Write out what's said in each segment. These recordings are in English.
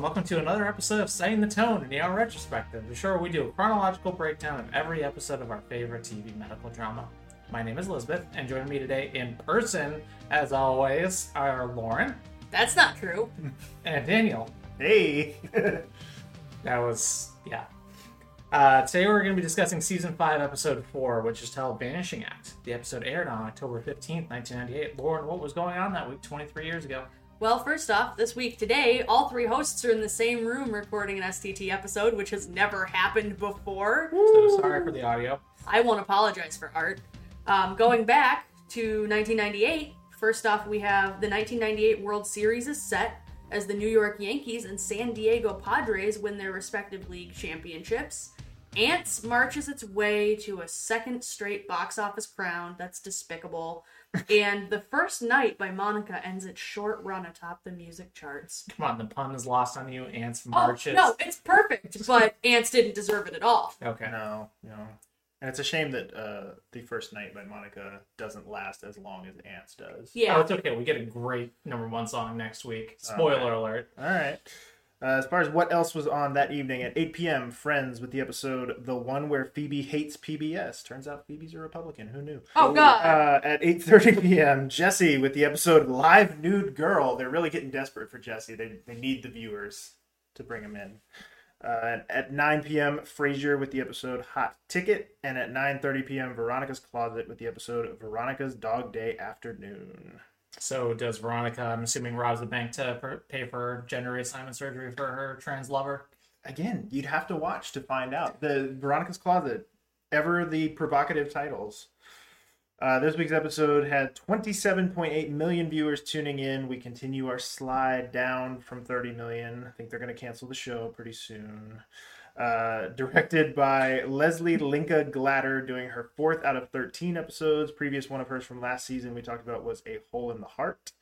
Hello, and welcome to another episode of Setting the Tone in ER Retrospective, the show where we do a chronological breakdown of every episode of our favorite TV medical drama. My name is Elizabeth, and joining me today in person, as always, are Lauren That's not true. and Daniel. Hey. That was, yeah. Uh, today we're going to be discussing Season 5, Episode 4, which is titled Vanishing Act. The episode aired on October 15th, 1998. Lauren, what was going on that week 23 years ago? Well, first off, this week today, all three hosts are in the same room recording an STT episode, which has never happened before. So sorry for the audio. I won't apologize for Art. Um, going back to 1998, first off, we have the 1998 World Series is set as the New York Yankees and San Diego Padres win their respective league championships. Ants marches its way to a second straight box office crown. That's despicable. And the first night by Monica ends its short run atop the music charts. Come on, the pun is lost on you. Ants Oh, marches. no, it's perfect, but Ants didn't deserve it at all. Okay. No, no. And it's a shame that uh, the first night by Monica doesn't last as long as Ants does. Yeah. Oh, it's okay. We get a great number one song next week. Spoiler alert. All right. Uh, as far as what else was on that evening at 8 p.m., Friends with the episode "The One Where Phoebe Hates PBS." Turns out Phoebe's a Republican. Who knew? Oh, God. Uh, at 8:30 p.m., Jesse with the episode "Live Nude Girl." They're really getting desperate for Jesse. They they need the viewers to bring him in. Uh, at 9 p.m., Frasier with the episode "Hot Ticket," and at 9:30 p.m., Veronica's Closet with the episode "Veronica's Dog Day Afternoon." So does Veronica, I'm assuming, robs the bank to per- pay for gender reassignment surgery for her trans lover? Again, you'd have to watch to find out. The Veronica's Closet, ever the provocative titles. Uh, this week's episode had 27.8 million viewers tuning in. We continue our slide down from 30 million. I think they're going to cancel the show pretty soon. Uh, directed by Leslie Linka Glatter, doing her fourth out of 13 episodes. Previous one of hers from last season we talked about was A Hole in the Heart.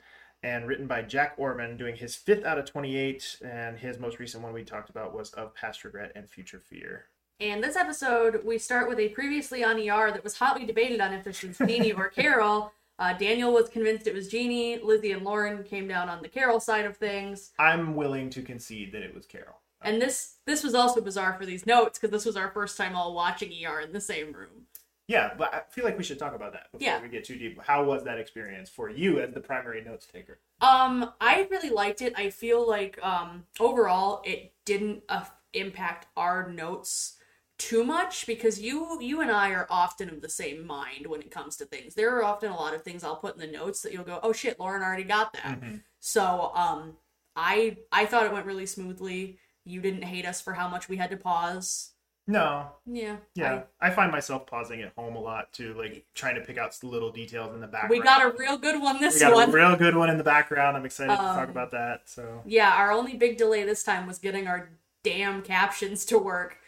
And written by Jack Orman, doing his fifth out of 28. And his most recent one we talked about was Of Past Regret and Future Fear. And this episode, we start with a previously on ER that was hotly debated on if this was Jeanie or Carol. Uh, Daniel was convinced it was Jeanie. Lizzie and Lauren came down on the Carol side of things. I'm willing to concede that it was Carol. And this this was also bizarre for these notes because this was our first time all watching ER in the same room. Yeah, but I feel like we should talk about that before Yeah. we get too deep. How was that experience for you as the primary notes taker? Um, I really liked it. I feel like um overall it didn't uh, impact our notes too much because you you and I are often of the same mind when it comes to things. There are often a lot of things I'll put in the notes that you'll go, "Oh shit, Lauren already got that." So, um I I thought it went really smoothly. You didn't hate us for how much we had to pause. No, Yeah. yeah, I, find myself pausing at home a lot too, like trying to pick out little details in the background. we got a real good one this We got one. a real good one in the background. I'm excited to Um, talk about that. So Yeah, our only big delay this time was getting our damn captions to work.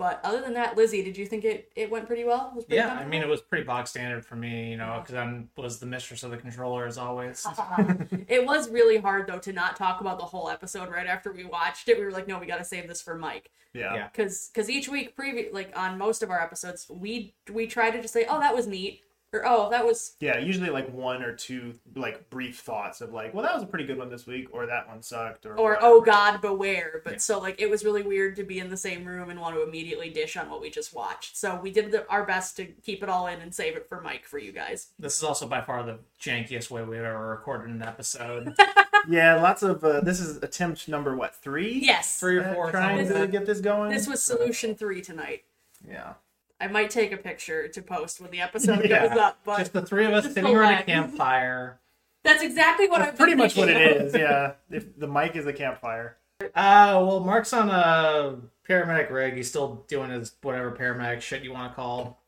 But other than that, Lizzie, did you think it, it went pretty well? It was pretty Yeah, I mean, it was pretty bog standard for me, you know, because I was the mistress of the controller as always. it was really hard though to not talk about the whole episode right after we watched it. We were like, no, we got to save this for Mike yeah, Yeah. because because each week, previ- like on most of our episodes, we we try to just say, oh, that was neat, or oh, that was Yeah, usually like one or two like brief thoughts of like, well, that was a pretty good one this week, or that one sucked, or or whatever. oh God, beware. But Yeah. so like it was really weird to be in the same room and want to immediately dish on what we just watched. So we did the, our best to keep it all in and save it for Mike for you guys. This is also by far the jankiest way we've ever recorded an episode. yeah, lots of. Uh, this is attempt number what three? Yes, Three or Uh, four. trying something to get this going. this was solution three tonight. yeah. I might take a picture to post when the episode Yeah. goes up, but Just the three of us sitting around a campfire. that's exactly what That's I've pretty much what it thinking. is. Yeah, if the mic is a campfire. Uh, well, Mark's on a paramedic rig. He's still doing his whatever paramedic shit you want to call.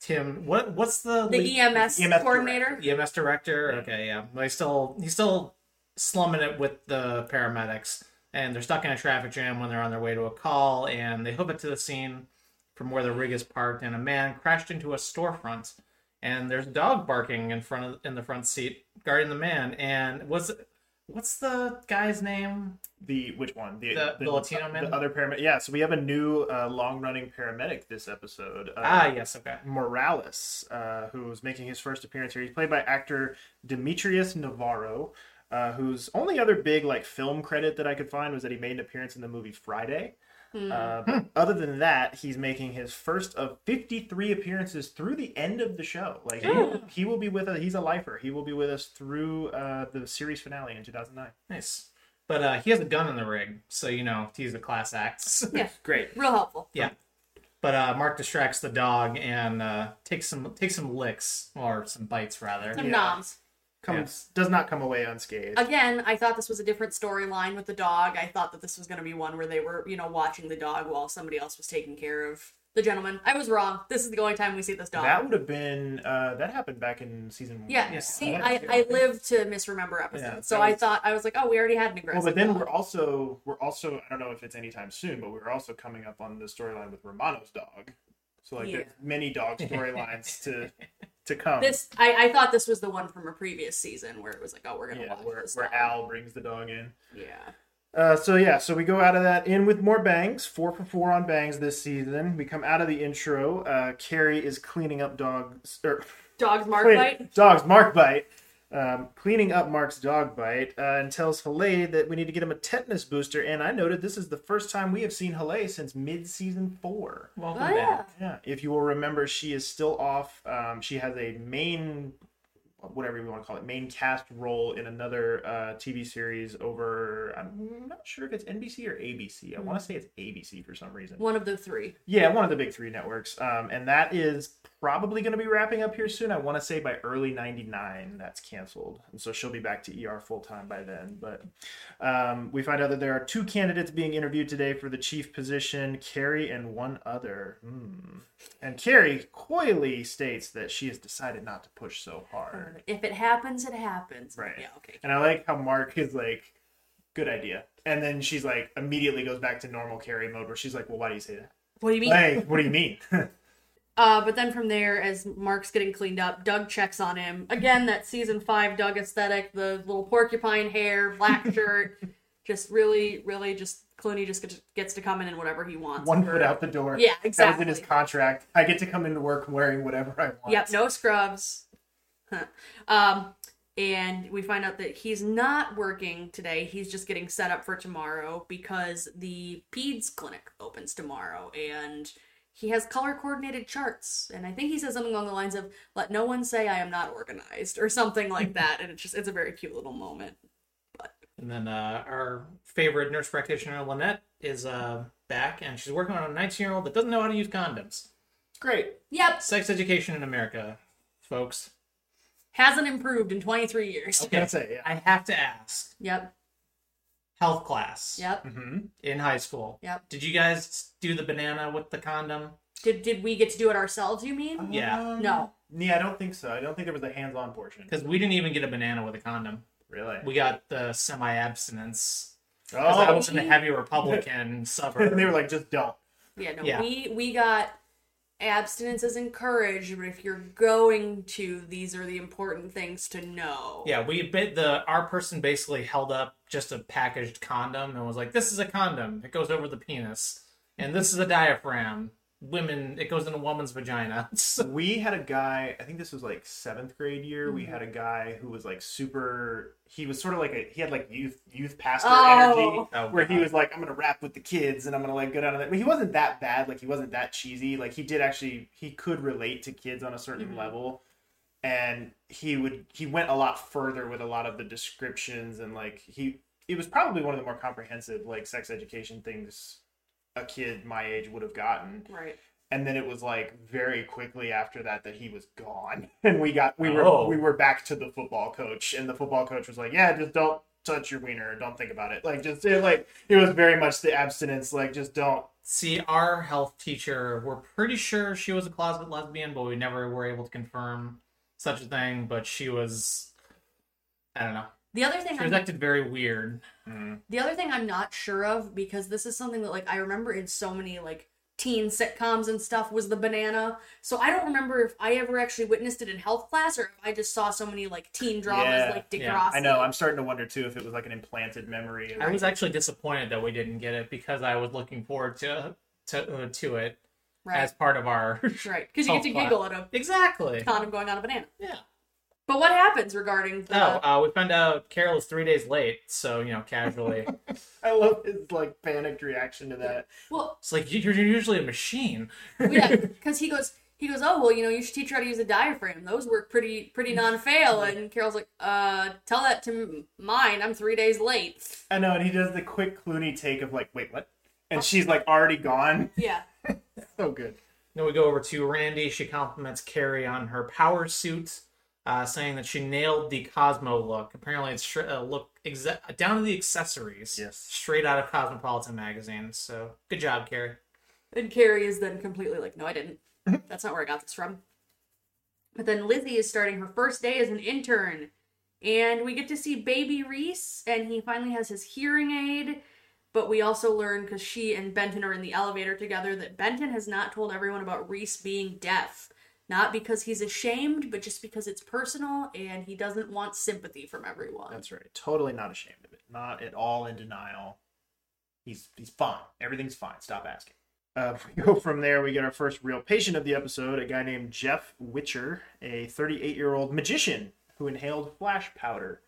Tim, what what's the The lead- EMS, EMS coordinator. EMS director. Okay, yeah, but he's still he's still slumming it with the paramedics, and they're stuck in a traffic jam when they're on their way to a call, and they hook it to the scene from where the rig is parked, and a man crashed into a storefront, and there's a dog barking in front of in the front seat guarding the man, and was what's the guy's name? The which one? The- the Latino man? The other paramedic. Yeah. So we have a new uh, long-running paramedic this episode. Uh, ah, yes, okay. Morales, uh, who's making his first appearance here. He's played by actor Demetrius Navarro. uh, whose only other big like film credit that I could find was that he made an appearance in the movie Friday. Hmm. Uh, but other than that, he's making his first of 53 appearances through the end of the show. Like he, will, he will be with us. He's a lifer. He will be with us through uh, the series finale in 2009. Nice. But uh, he has a gun in the rig, so you know to use the class acts. Yeah, Great. real helpful. yeah. But uh, Mark distracts the dog and uh, takes some takes some licks or some bites rather. Some Yeah. noms. Comes does not come away unscathed. Again, I thought this was a different storyline with the dog. I thought that this was going to be one where they were, you know, watching the dog while somebody else was taking care of the gentleman. I was wrong. This is the only time we see this dog. That would have been uh, that happened back in season one. yeah, Yeah. see, Yeah. I, I live to misremember episodes, Yeah, so that I thought I was like, oh, we already had an aggressive. Well, but then dog. we're also we're also I don't know if it's anytime soon, but we're also coming up on the storyline with Romano's dog. So like Yeah. many dog storylines to to come. this I, I thought this was the one from a previous season where it was like, oh, we're gonna yeah, watch where, this where. Al brings the dog in. Yeah. Uh, so yeah, so we go out of that in with more bangs, four for four on bangs this season. We come out of the intro. Uh, Kerry is cleaning up dogs or Dog's mark bite. Dog's mark bite. Um, cleaning up Mark's dog bite uh, and tells Haley that we need to get him a tetanus booster. And I noted this is the first time we have seen Haley since mid season four. Welcome Oh, yeah. back. Yeah, if you will remember, she is still off. Um, she has a main, whatever you want to call it, main cast role in another uh, TV series over. I'm not sure if it's NBC or ABC. I want to say it's ABC for some reason. One of the three. Yeah, one of the big three networks. Um, and that is probably going to be wrapping up here soon. I want to say by early 99 that's canceled. And so she'll be back to ER full time by then. But um, we find out that there are two candidates being interviewed today for the chief position Kerry and one other. Hmm. And Kerry coyly states that she has decided not to push so hard. If it happens, it happens. Right. Yeah. Okay. And I like how Mark is like, good idea. And then she's like, immediately goes back to normal Kerry mode where she's like, well, why do you say that? What do you mean? Hey, what do you mean? Uh, but then from there, as Mark's getting cleaned up, Doug checks on him. Again, that season five Doug aesthetic, the little porcupine hair, black shirt. just really, really just Clooney just gets, gets to come in and whatever he wants. one foot out the door. Yeah, That was in his contract. I get to come into work wearing whatever I want. Yep, no scrubs. Um, and we find out that he's not working today. He's just getting set up for tomorrow because the PEDS clinic opens tomorrow and he has color coordinated charts. And I think he says something along the lines of, let no one say I am not organized or something like that. And it's just, it's a very cute little moment. And then uh, our favorite nurse practitioner, Lynette, is uh, back, and she's working on a 19 year old that doesn't know how to use condoms. Great. Yep, Sex education in America, folks. Hasn't improved in 23 years. Okay, That's it, yeah. I have to ask Yep, health class yep, Mm-hmm. in high school. Yep. Did you guys do the banana with the condom? Did, did we get to do it ourselves, you mean? Yeah. No. Yeah, I don't think so. I don't think there was a hands-on portion. Because we didn't even get a banana with a condom. Really? We got the semi abstinence. Because I Oh, was in a heavy Republican suburb. and they were like, just don't. Yeah, no, Yeah. we we got abstinence is encouraged, but if you're going to, these are the important things to know. Yeah, we bit the our person basically held up just a packaged condom and was like, "This is a condom. It goes over the penis, and this is a diaphragm. Women, it goes in a woman's vagina." So- We had a guy. I think this was like seventh grade year. We had a guy who was like super. He was sort of like a. He had like youth youth pastor Oh. energy, Oh, where he was like, "I'm gonna rap with the kids and I'm gonna like go down to that." But he wasn't that bad. Like he wasn't that cheesy. Like he did actually. He could relate to kids on a certain Mhm. level, and he would. He went a lot further with a lot of the descriptions and like he. It was probably one of the more comprehensive like sex education things a kid my age would have gotten Right. and then it was like very quickly after that that he was gone and we got we were Oh. we were back to the football coach and the football coach was like yeah just don't touch your wiener don't think about it like just it, like it was very much the abstinence like just don't See, our health teacher, we're pretty sure she was a closet lesbian, but we never were able to confirm such a thing. But she was, I don't know, The other thing she was I'm, acted very weird. The other thing I'm not sure of because this is something that like I remember in so many like teen sitcoms and stuff was the banana. So I don't remember if I ever actually witnessed it in health class or if I just saw so many like teen dramas Yeah, like Degrassi. yeah, i know i'm starting to wonder too if it was like an implanted memory of, I was actually disappointed that we didn't get it because I was looking forward to to uh, to it right. as part of our right. Because you get to class. giggle at a exactly. condom going on a banana. Yeah. But what happens regarding the? Oh, uh, we found out Carol is three days late, so you know, casually, I love his like panicked reaction to that. well, it's like you're you're usually a machine. yeah, because he goes, he goes, oh well, you know, you should teach her how to use a diaphragm. Those work pretty pretty non-fail. And Carol's like, uh, tell that to m- mine. I'm three days late. I know, and he does the quick Clooney take of like, wait, what? And she's like already gone. Yeah, So good. Then we go over to Randi. She compliments Kerry on her power suit, uh, saying that she nailed the Cosmo look. Apparently, it's str- uh, look exa- down to the accessories. Yes. straight out of Cosmopolitan magazine. So good job, Kerry. and Kerry is then completely like, no, I didn't. That's not where I got this from. But then Lizzie is starting her first day as an intern. And we get to see baby Reese, and he finally has his hearing aid. But we also learn, because she and Benton are in the elevator together, that Benton has not told everyone about Reese being deaf. Not because he's ashamed, but just because it's personal and he doesn't want sympathy from everyone. That's right. Totally not ashamed of it. Not at all in denial. He's he's fine. Everything's fine. Stop asking. Uh, we go from there. We get our first real patient of the episode, a guy named Jeff Witcher, a 38 year old magician who inhaled flash powder.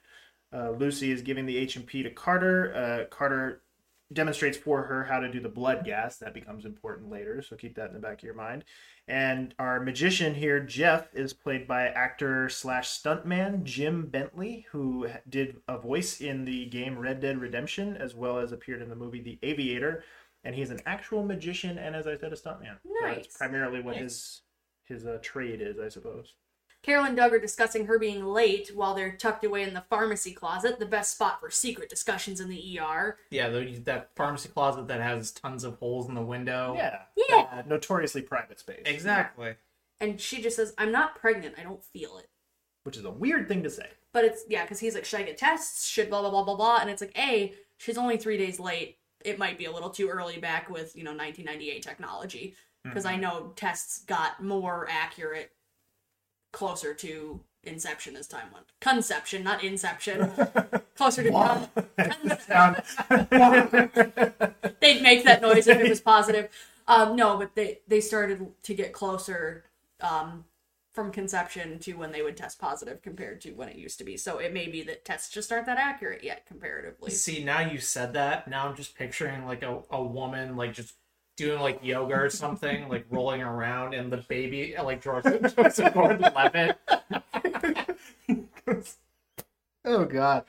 Uh, Lucy is giving the H and P to Carter. Uh, Carter demonstrates for her how to do the blood gas. That becomes important later, so keep that in the back of your mind. And our magician here, Jeff, is played by actor slash stuntman Jim Bentley, who did a voice in the game Red Dead Redemption, as well as appeared in the movie The Aviator. And he's an actual magician, and as I said, a stuntman. So Nice. that's primarily what Nice. his his uh, trade is, I suppose. Carol and Doug are discussing her being late while they're tucked away in the pharmacy closet, the best spot for secret discussions in the ER. Yeah, the, that pharmacy closet that has tons of holes in the window. Yeah, Yeah. Uh, notoriously private space, exactly. And she just says, I'm not pregnant. I don't feel it. which is a weird thing to say. But it's, yeah, because he's like, should I get tests? Should blah, blah, blah, blah, blah. And it's like, A, she's only three days late. It might be a little too early back with, you know, 1998 technology. Because I know tests got more accurate closer to inception as time went. Conception, not inception. closer to con- Sound- they'd make that noise if it was positive. Um, no, but they they started to get closer um, from conception to when they would test positive compared to when it used to be. So it may be that tests just aren't that accurate yet comparatively. See, now you said that. Now I'm just picturing like a, a woman like just doing like yoga or something, like rolling around, and the baby like Joseph, Joseph Gordon-Levitt. oh God.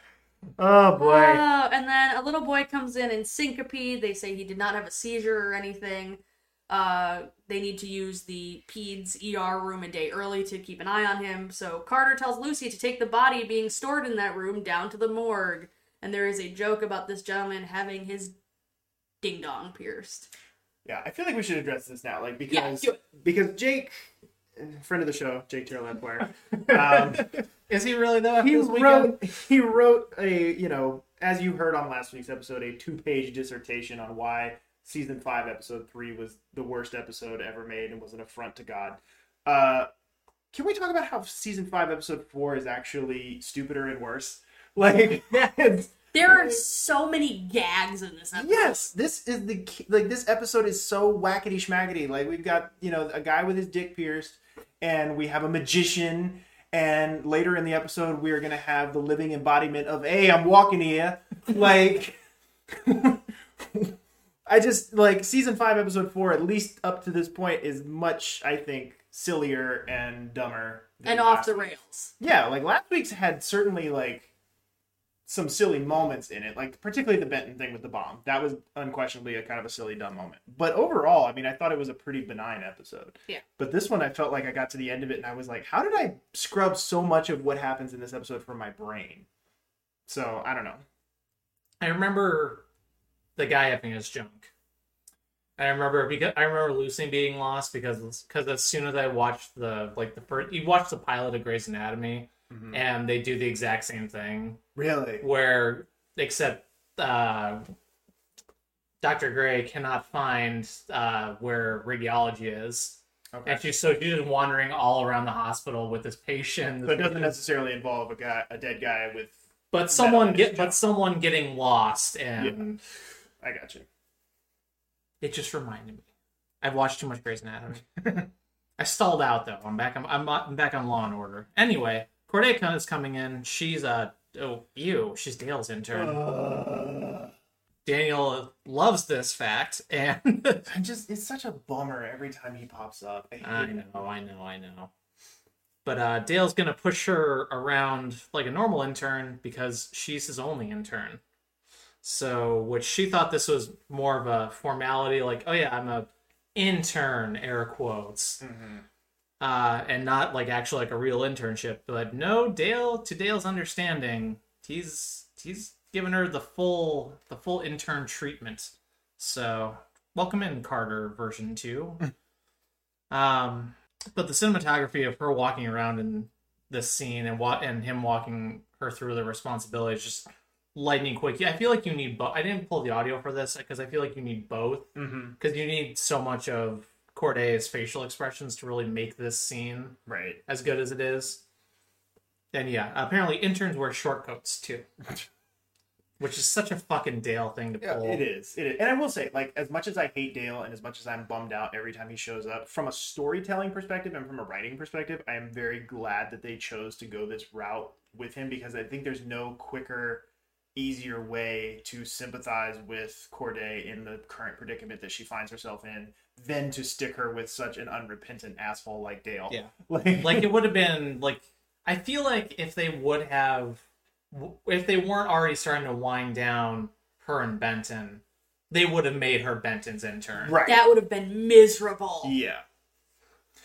Oh boy. Uh, and then a little boy comes in in syncope. They say he did not have a seizure or anything. Uh, they need to use the PEDS ER room a day early to keep an eye on him. So Carter tells Lucy to take the body being stored in that room down to the morgue. And there is a joke about this gentleman having his ding dong pierced. Yeah, I feel like we should address this now, like because do it. because Jake, friend of the show, Jake Terrell Empire, um, Is he really though? he this weekend? wrote he wrote a you know as you heard on last week's episode a two page dissertation on why season five episode three was the worst episode ever made and was an affront to God. Uh, can we talk about how season five episode four is actually stupider and worse? Like it's- There are so many gags in this episode. Yes, this is the like this episode is so wackety schmackety. Like we've got you know a guy with his dick pierced, and we have a magician, and later in the episode we are gonna have the living embodiment of "Hey, I'm walking here." Like, I just like season five, episode four. At least up to this point, is much I think sillier and dumber than And off the week's. rails. Yeah, like last week's had certainly like some silly moments in it, like particularly the Benton thing with the bomb. That was unquestionably a kind of a silly, dumb moment. But overall, I mean, I thought it was a pretty benign episode. Yeah. But this one, I felt like I got to the end of it and I was like, how did I scrub so much of what happens in this episode from my brain? So I don't know. I remember the guy having his junk. I remember because I remember Lucy being lost because because as soon as I watched the like the first you watch the pilot of Grey's Anatomy Mhm. and they do the exact same thing Really? where except uh, Dr. Gray cannot find uh, where radiology is. Okay. And she's so she's just wandering all around the hospital with this patient. So it doesn't necessarily involve a guy, a dead guy with. but someone get but someone getting lost and I got you. It just reminded me. I've watched too much Grey's Anatomy. I stalled out though. I'm back. On, I'm, I'm back on Law and Order. Anyway, Corday is coming in. She's a oh ew. She's Dale's intern. Uh, Daniel loves this fact, and I'm just it's such a bummer every time he pops up. I, I know, I know, I know. But uh, Dale's gonna push her around like a normal intern because she's his only intern. So, which she thought this was more of a formality, like, oh yeah, I'm a intern, air quotes, Mhm. Uh, and not like actually like a real internship. But no, Dale, to Dale's understanding, he's he's giving her the full the full intern treatment. So, welcome in Carter version two. um, but the cinematography of her walking around in this scene and what and him walking her through the responsibilities just lightning quick. Yeah, I feel like you need both. I didn't pull the audio for this because I feel like you need both because you need so much of Corday's facial expressions to really make this scene Right. as good as it is. And yeah, apparently interns wear short coats too, which is such a fucking Dale thing to Yeah, pull. it is. It is. And I will say, like, as much as I hate Dale and as much as I'm bummed out every time he shows up, from a storytelling perspective and from a writing perspective, I am very glad that they chose to go this route with him because I think there's no quicker, easier way to sympathize with Corday in the current predicament that she finds herself in than to stick her with such an unrepentant asshole like Dale. Yeah. Like, like it would have been like I feel like if they would have if they weren't already starting to wind down her and Benton, they would have made her Benton's intern. right. That would have been miserable. Yeah.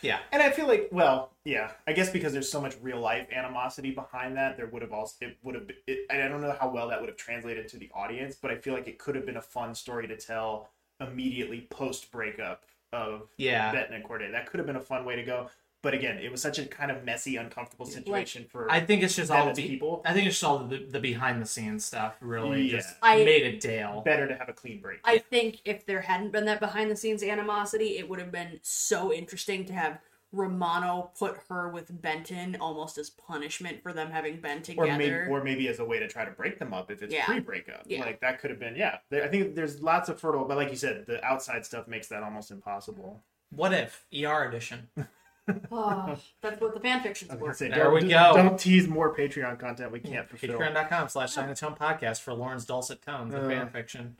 Yeah. And I feel like, well, yeah, I guess because there's so much real life animosity behind that, there would have also it would have. It, and I don't know how well that would have translated to the audience, but I feel like it could have been a fun story to tell immediately post breakup of Yeah. Benton and Corday. That could have been a fun way to go. But again, it was such a kind of messy, uncomfortable situation for. I think it's just all as the people. I think it's just all the, the behind the scenes stuff really Yeah. just I- made it Dale. better to have a clean break. I think if there hadn't been that behind the scenes animosity, it would have been so interesting to have Romano put her with Benton almost as punishment for them having been or together. maybe, or maybe as a way to try to break them up if it's Yeah. pre-breakup. Yeah. Like that could have been, yeah. I think there's lots of fertile, but like you said, the outside stuff makes that almost impossible. What if ER edition? oh, that's what the fan fictions I was say, There don't- we go. Don't tease more Patreon content we can't fulfill. Patreon.com slash Chinatown Podcast for Lauren's dulcet tones of Uh. fan fiction.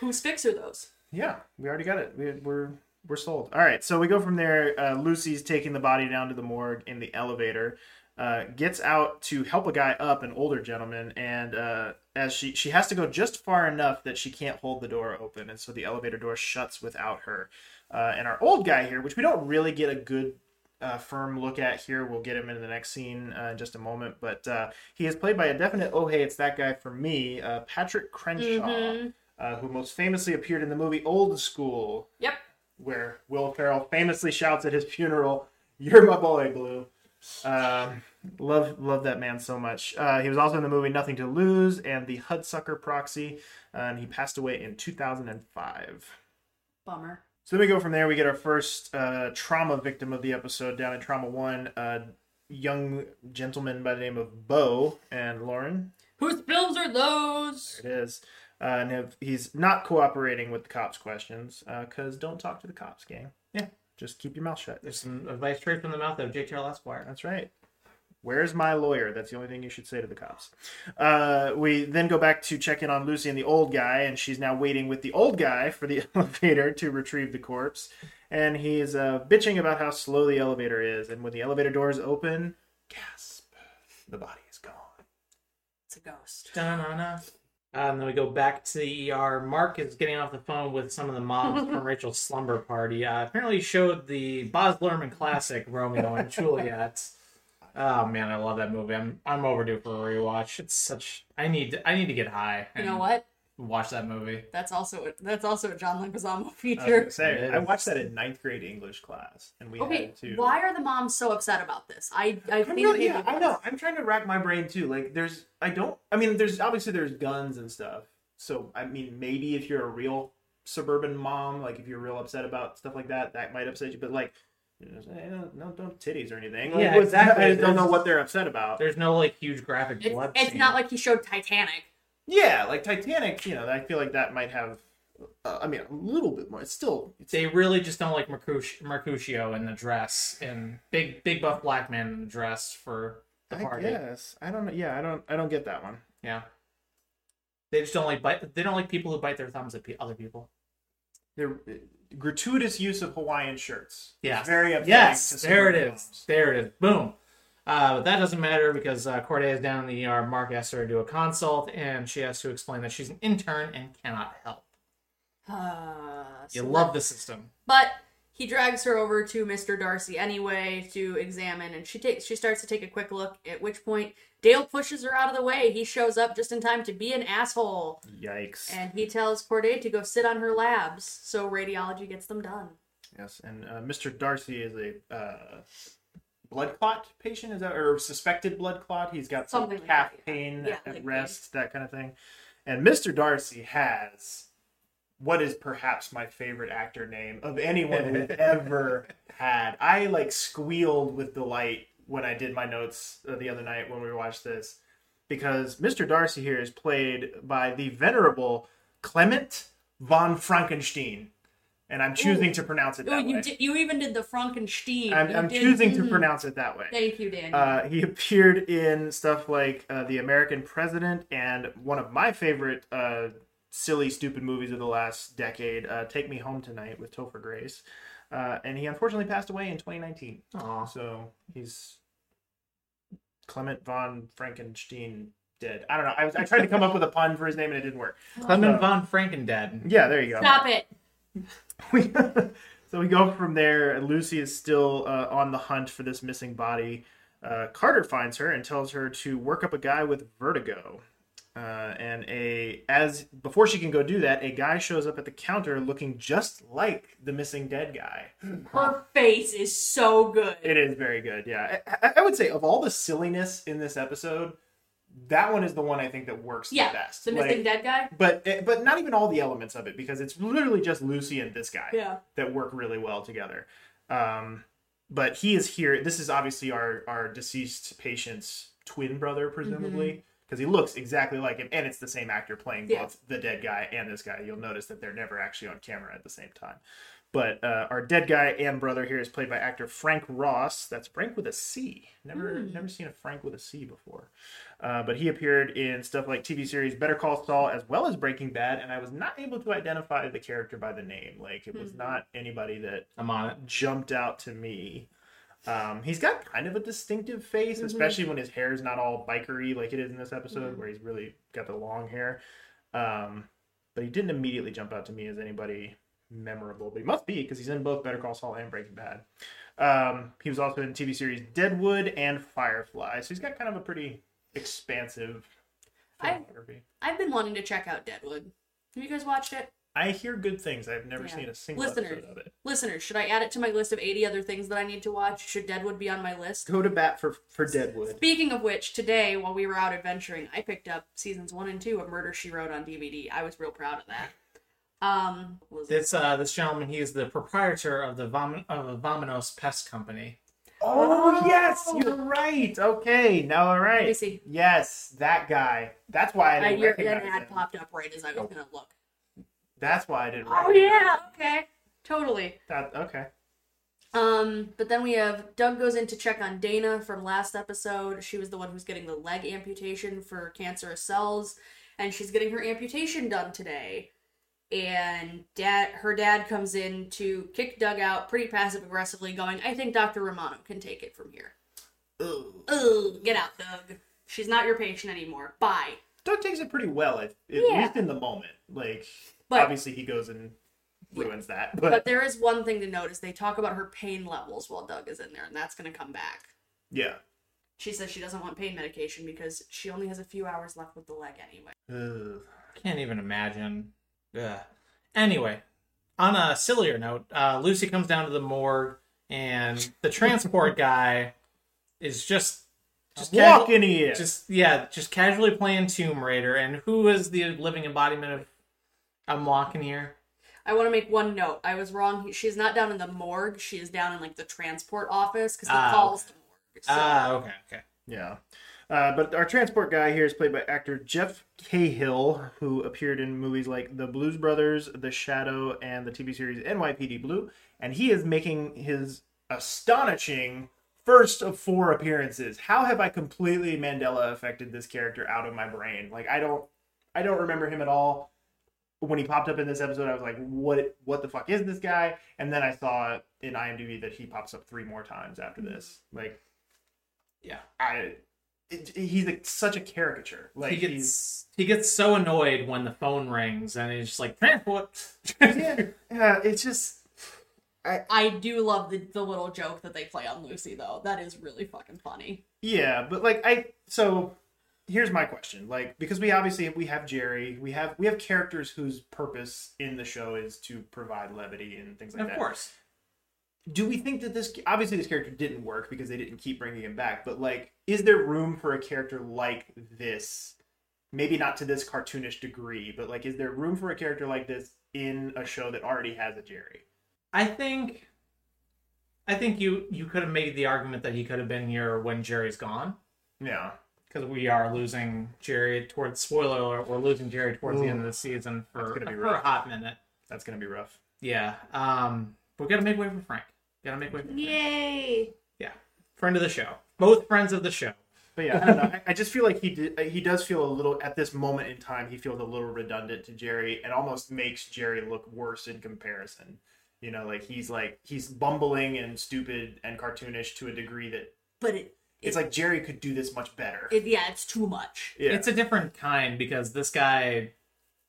Whose fix are those? Yeah, we already got it. We, we're we're sold. All right, so we go from there. Uh, Lucy's taking the body down to the morgue in the elevator. Uh, gets out to help a guy up, an older gentleman, and uh, as she she has to go just far enough that she can't hold the door open, and so the elevator door shuts without her. Uh, and our old guy here, which we don't really get a good uh, firm look at here. We'll get him in the next scene uh, in just a moment. But uh, he is played by a definite, oh, hey, it's that guy for me, uh, Patrick Crenshaw, Mhm. uh, who most famously appeared in the movie Old School, Yep. Where Will Ferrell famously shouts at his funeral, You're my boy, Blue. Um, love love that man so much. Uh, he was also in the movie Nothing to Lose and the Hudsucker Proxy, uh, and he passed away in 2005. Bummer. So then we go from there. We get our first uh, trauma victim of the episode down in Trauma One, a young gentleman by the name of Bo and Lauren. Whose films are those? There it is. Uh, and if he's not cooperating with the cops' questions because don't talk to the cops, gang. Yeah, just keep your mouth shut. There's some advice straight from the mouth of JTR Esquire. That's right. Where's my lawyer? That's the only thing you should say to the cops. Uh, we then go back to check in on Lucy and the old guy, and she's now waiting with the old guy for the elevator to retrieve the corpse. And he's uh, bitching about how slow the elevator is. And when the elevator doors open, gasp, the body is gone. It's a ghost. Da-na-na. And then we go back to the ER. Mark is getting off the phone with some of the moms from Rachel's slumber party. Uh, apparently, showed the Baz Luhrmann classic Romeo and Juliet. Oh man, I love that movie. I'm I'm overdue for a rewatch. It's such. I need I need to get high. You know what? Watch that movie. That's also a, that's also a John Leguizamo I feature. gonna say, I watched that in ninth grade English class, and we Okay, had to. why are the moms so upset about this? I I I'm think really, yeah, I know. I'm trying to rack my brain too. Like, there's, I don't. I mean, there's obviously there's guns and stuff. So, I mean, maybe if you're a real suburban mom, like if you're real upset about stuff like that, that might upset you. But like, you know, eh, no, no, don't titties or anything. Like, Yeah, what's- exactly. I just don't know what they're upset about. There's no like huge graphic It's, blood. it's scene. not like he showed Titanic. Yeah, like Titanic. You know, I feel like that might have. Uh, I mean, a little bit more. It's still. It's, They really just don't like Mercutio, Mercutio in the dress and big big buff black man in the dress for the I party. guess I don't know. Yeah, I don't. I don't get that one. Yeah. They just don't like bite. They don't like people who bite their thumbs at other people. The uh, gratuitous use of Hawaiian shirts. Yeah, very upsetting. Yes. There it single There it is. Boom. Uh, but that doesn't matter because uh, Corday is down in the ER. Mark asks her to do a consult, and she has to explain that she's an intern and cannot help. Uh, You so love that- the system. But he drags her over to Mr. Darcy anyway to examine, and she takes she starts to take a quick look. At which point, Dale pushes her out of the way. He shows up just in time to be an asshole, Yikes. and he tells Corday to go sit on her labs so radiology gets them done. Yes, and uh, Mr. Darcy is a uh, blood clot patient, is that or suspected blood clot? He's got some Something like calf that, yeah. pain Yeah, at leg rest, that kind of thing. And Mr. Darcy has what is perhaps my favorite actor name of anyone we've ever had. I like squealed with delight when I did my notes uh, the other night when we watched this because Mr. Darcy here is played by the venerable Clement von Frankenstein. And I'm choosing to pronounce it that you way. did, you even did the Frankenstein. I'm, I'm did- choosing to mhm. pronounce it that way. Thank you, Daniel. Uh, he appeared in stuff like uh, The American President and one of my favorite uh, silly, stupid movies of the last decade, uh, Take Me Home Tonight with Topher Grace. Uh, and he unfortunately passed away in 2019. Aw. So he's Clement von Frankenstein dead. I don't know. I, was, I tried to come up with a pun for his name and it didn't work. Clement So- von Frankendead. Yeah, there you go. Stop it. We, so we go from there. Lucy is still uh, on the hunt for this missing body. Uh, Carter finds her and tells her to work up a guy with vertigo. Uh, and a as before she can go do that, a guy shows up at the counter looking just like the missing dead guy. Her face is so good. It is very good. Yeah, I, I- I would say of all the silliness in this episode, that one is the one I think that works yeah, the best. the missing Like, dead guy. but eh, but not even all the elements of it because it's literally just Lucy and this guy Yeah. that work really well together. Um, but he is here. This is obviously our our deceased patient's twin brother, presumably, because he looks exactly like him, and it's the same actor playing Yeah. both the dead guy and this guy. You'll notice that they're never actually on camera at the same time. But uh, our dead guy and brother here is played by actor Franc Ross. That's Frank with a C. Never never seen a Frank with a C before. Uh, but he appeared in stuff like TV series Better Call Saul as well as Breaking Bad, and I was not able to identify the character by the name. Like it was Mhm. not anybody that I'm on it. jumped out to me. Um, he's got kind of a distinctive face, Mhm. especially when his hair is not all bikery like it is in this episode, Mhm. where he's really got the long hair. Um, but he didn't immediately jump out to me as anybody memorable, but he must be because he's in both Better Call Saul and Breaking Bad. Um, he was also in TV series Deadwood and Firefly, so he's got kind of a pretty expansive I- filmography. I've been wanting to check out Deadwood. Have you guys watched it? I hear good things. I've never Yeah. seen a single Listeners. episode of it. Listeners, should I add it to my list of 80 other things that I need to watch? Should Deadwood be on my list? Go to bat for for Deadwood. Speaking of which, today while we were out adventuring, I picked up seasons one and two of Murder She Wrote on DVD. I was real proud of that. Um, what was it? It's uh, this gentleman. He is the proprietor of the Vom- of Vamonos Pest Company. Oh yes, you're right. Okay, now all right. Let me see. Yes, that guy. That's why I Uh, didn't your recognize an ad him. popped up right as I was gonna look. That's why I didn't. Oh yeah, him. okay, totally. That okay. Um, but then we have Doug goes in to check on Dana from last episode. She was the one who's getting the leg amputation for cancerous cells, and she's getting her amputation done today. And dad, her dad comes in to kick Doug out pretty passive aggressively, going, "I think Doctor Romano can take it from here." Ugh. Ugh, get out, Doug. She's not your patient anymore. Bye. Doug takes it pretty well, at, at Yeah. least in the moment. Like But- obviously he goes and ruins that, but, But there is one thing to notice: they talk about her pain levels while Doug is in there, and that's going to come back. yeah. She says she doesn't want pain medication because she only has a few hours left with the leg anyway. Ugh. Can't even imagine. Ugh. Anyway, on a sillier note, uh, Lucy comes down to the morgue, and the transport guy is just just casual- Walking here. just yeah, just casually playing Tomb Raider. And who is the living embodiment of I'm walking here? I want to make one note. I was wrong. She's not down in the morgue. She is down in like the transport office because he Ah, calls the morgue. So, Ah, okay, okay. Yeah. Uh, but our transport guy here is played by actor Jeff Cahill, who appeared in movies like The Blues Brothers, The Shadow, and the TV series NYPD Blue. And he is making his astonishing first of four appearances. How have I completely Mandela affected this character out of my brain? Like I don't I don't remember him at all. When he popped up in this episode, I was like, "What? What the fuck is this guy?" And then I saw in IMDb that he pops up three more times after this. Like, Yeah. I, it, he's like such a caricature. Like he he's gets he gets so annoyed when the phone rings and he's just like transport. yeah, yeah. It's just I do love the, the little joke that they play on Lucy though. That is really fucking funny. Yeah, but like I so here's my question. Like because we obviously we have Jerry, we have we have characters whose purpose in the show is to provide levity and things like of that. Of course. Do we think that this obviously this character didn't work because they didn't keep bringing him back, but like is there room for a character like this? Maybe not to this cartoonish degree, but like is there room for a character like this in a show that already has a Jerry? I think I think you you could have made the argument that he could have been here when Jerry's gone Yeah. because we are losing Jerry towards spoiler alert, we're losing Jerry towards the end of the season for gonna for a hot minute. That's gonna be rough. Yeah. Um but we gotta make way for Frank. Gotta make way for Frank. Yay! Yeah. Friend of the show. Both friends of the show. But yeah, I don't know. I, I just feel like he did, uh, he does feel a little at this moment in time. He feels a little redundant to Jerry, and almost makes Jerry look worse in comparison. You know, like he's like he's bumbling and stupid and cartoonish to a degree that But it, it's like Jerry could do this much better. it yeah, it's too much. yeah, It's a different kind because this guy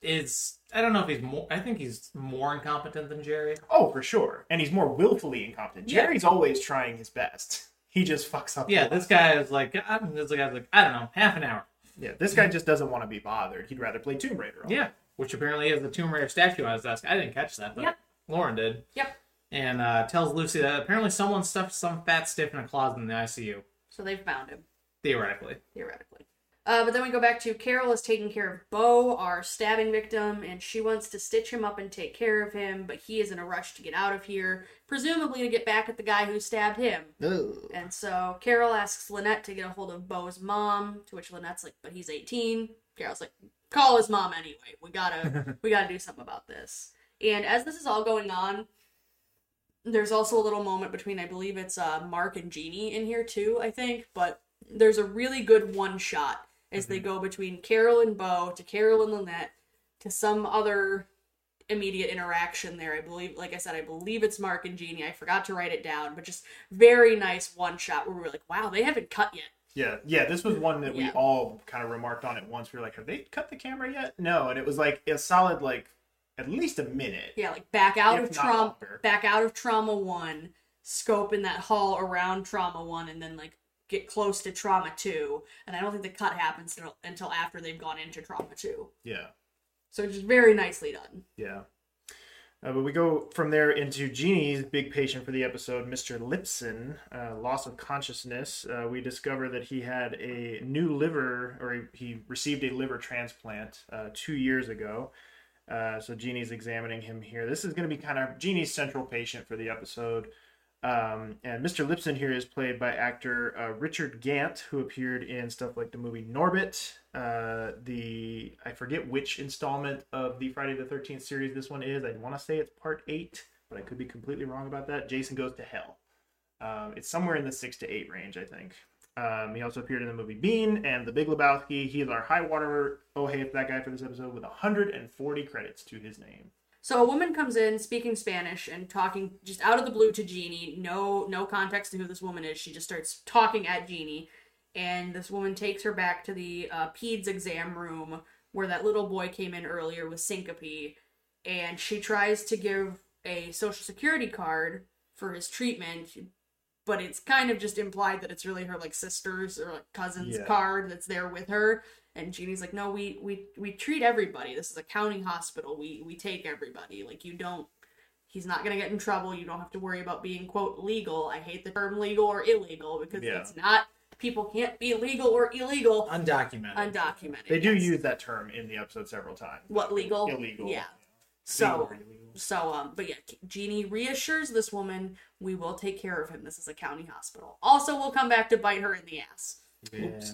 is I don't know if he's more I think he's more incompetent than Jerry. oh for sure, and he's more willfully incompetent. Yeah. Jerry's always trying his best. He just fucks up. Yeah, this guy is like I'm this guy's like, I don't know, half an hour. Yeah, this guy just doesn't want to be bothered. He'd rather play Tomb Raider. Yeah, which apparently is the Tomb Raider statue on his desk. I didn't catch that, but Yep. Lauren did. Yep. And uh, tells Lucy that apparently someone stuffed some fat stiff in a closet in the ICU, So they've found him. theoretically. theoretically. Uh, but then we go back to Carol is taking care of Bo, our stabbing victim, and she wants to stitch him up and take care of him, but he is in a rush to get out of here, presumably to get back at the guy who stabbed him. Ugh. And so Carol asks Lynette to get a hold of Bo's mom, to which Lynette's like, "But he's 18." Carol's like, "Call his mom anyway. We gotta, we gotta do something about this." And as this is all going on, there's also a little moment between, I believe it's uh, Mark and Jeanie in here too. I think, but there's a really good one shot as they mm-hmm. go between Carol and Bo to Carol and Lynette to some other immediate interaction there. I believe, like I said, I believe it's Mark and Jeanie. I forgot to write it down, but just very nice one shot where we were like, wow, they haven't cut yet. Yeah, yeah. This was one that we Yeah. all kind of remarked on at once. We were like, "Have they cut the camera yet?" No, and it was like a solid, like at least a minute. Yeah, like back out of trauma, back out of trauma one, scope in that hall around trauma one, and then like get close to trauma two. And I don't think the cut happens until, until after they've gone into trauma two. Yeah, So it's just very nicely done. yeah. Uh, but we go from there into Jeanie's big patient for the episode, Mr. Lipson, uh, loss of consciousness. Uh, we discover that he had a new liver, or he, he received a liver transplant uh, two years ago. Uh, so Jeanie's examining him here. This is going to be kind of Jeanie's central patient for the episode. Um, and Mr. Lipson here is played by actor uh, Richard Gant, who appeared in stuff like the movie Norbit, uh, the I forget which installment of the Friday the Thirteenth series this one is. I want to say it's part eight, but I could be completely wrong about that. Jason Goes to Hell. Um, it's somewhere in the six to eight range, I think. Um, he also appeared in the movie Bean and The Big Lebowski. He is our high water oh hey that guy for this episode with 140 credits to his name. So a woman comes in speaking Spanish and talking just out of the blue to Jeanie. No no context to who this woman is. She just starts talking at Jeanie, and this woman takes her back to the uh, peds exam room where that little boy came in earlier with syncope, and she tries to give a social security card for his treatment, but it's kind of just implied that it's really her like sister's or like cousin's Yeah. card that's there with her. And Jeanie's like, no, we we we treat everybody. This is a county hospital. We we take everybody. Like you don't. He's not gonna get in trouble. You don't have to worry about being quote legal. I hate the term legal or illegal because Yeah. it's not. People can't be legal or illegal Undocumented. undocumented. They do yes. use that term in the episode several times. what legal? Illegal. Yeah. So or so um, but yeah, Jeanie reassures this woman, we will take care of him. This is a county hospital. Also, we'll come back to bite her in the ass. Oops.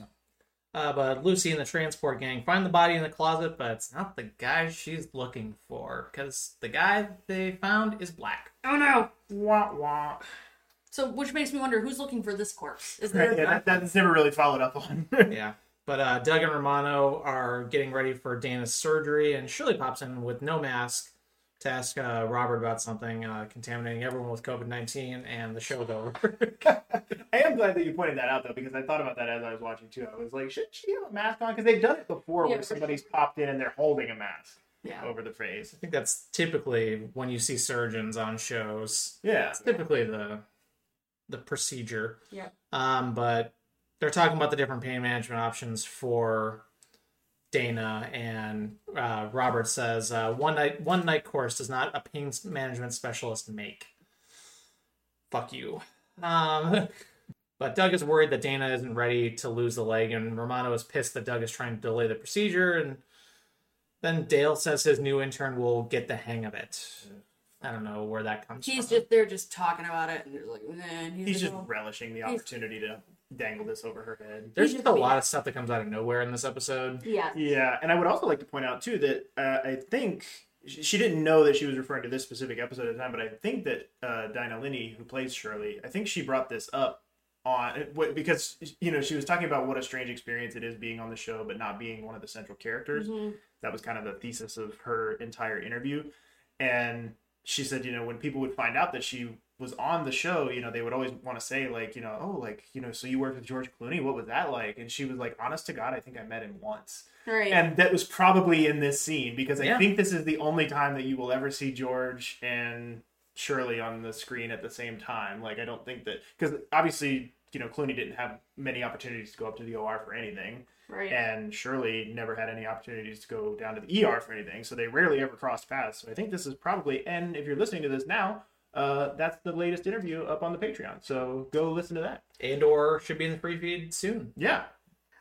Uh, but Lucy and the transport gang find the body in the closet, but it's not the guy she's looking for because the guy they found is black. Oh no! Wah wah. So, which makes me wonder who's looking for this corpse? Is there? yeah, that, that's never really followed up on. yeah. But uh, Doug and Romano are getting ready for Dana's surgery, and Shirley pops in with no mask to ask uh, Robert about something uh, contaminating everyone with COVID 19, and the show's over. I am glad that you pointed that out though, because I thought about that as I was watching too. I was like, should she have a mask on? Because they've done it before, Yeah, where for somebody's popped in and they're holding a mask yeah. over the face. I think that's typically when you see surgeons on shows. Yeah, It's typically the the procedure. Yeah. Um, but they're talking about the different pain management options for Dana, and uh, Robert says uh, one night one night course does not a pain management specialist make. Fuck you. Um, but Doug is worried that Dana isn't ready to lose the leg, and Romano is pissed that Doug is trying to delay the procedure. And then Dale says his new intern will get the hang of it. I don't know where that comes He's from. just they're just talking about it, and they're like, man, he's, he's like, just "Oh." relishing the He's- opportunity to dangle this over her head. There's just a lot of stuff that comes out of nowhere in this episode. yeah, Yeah, and I would also like to point out too that uh, I think she she didn't know that she was referring to this specific episode at the time, but I think that uh, Dinah Lenney, who plays Shirley, I think she brought this up on because you know she was talking about what a strange experience it is being on the show but not being one of the central characters. Mhm. That was kind of the thesis of her entire interview, and she said, you know, when people would find out that she was on the show, you know, they would always want to say like, you know, oh, like you know, so you worked with George Clooney, what was that like? And she was like, honest to God, I think I met him once right. and that was probably in this scene because I Yeah. think this is the only time that you will ever see George and Shirley on the screen at the same time. Like I don't think that because obviously you know Clooney didn't have many opportunities to go up to the OR for anything, right. and Shirley never had any opportunities to go down to the ER for anything. So they rarely ever crossed paths. So I think this is probably and if you're listening to this now. Uh, that's the latest interview up on the Patreon, so go listen to that. And or should be in the free feed soon. Yeah,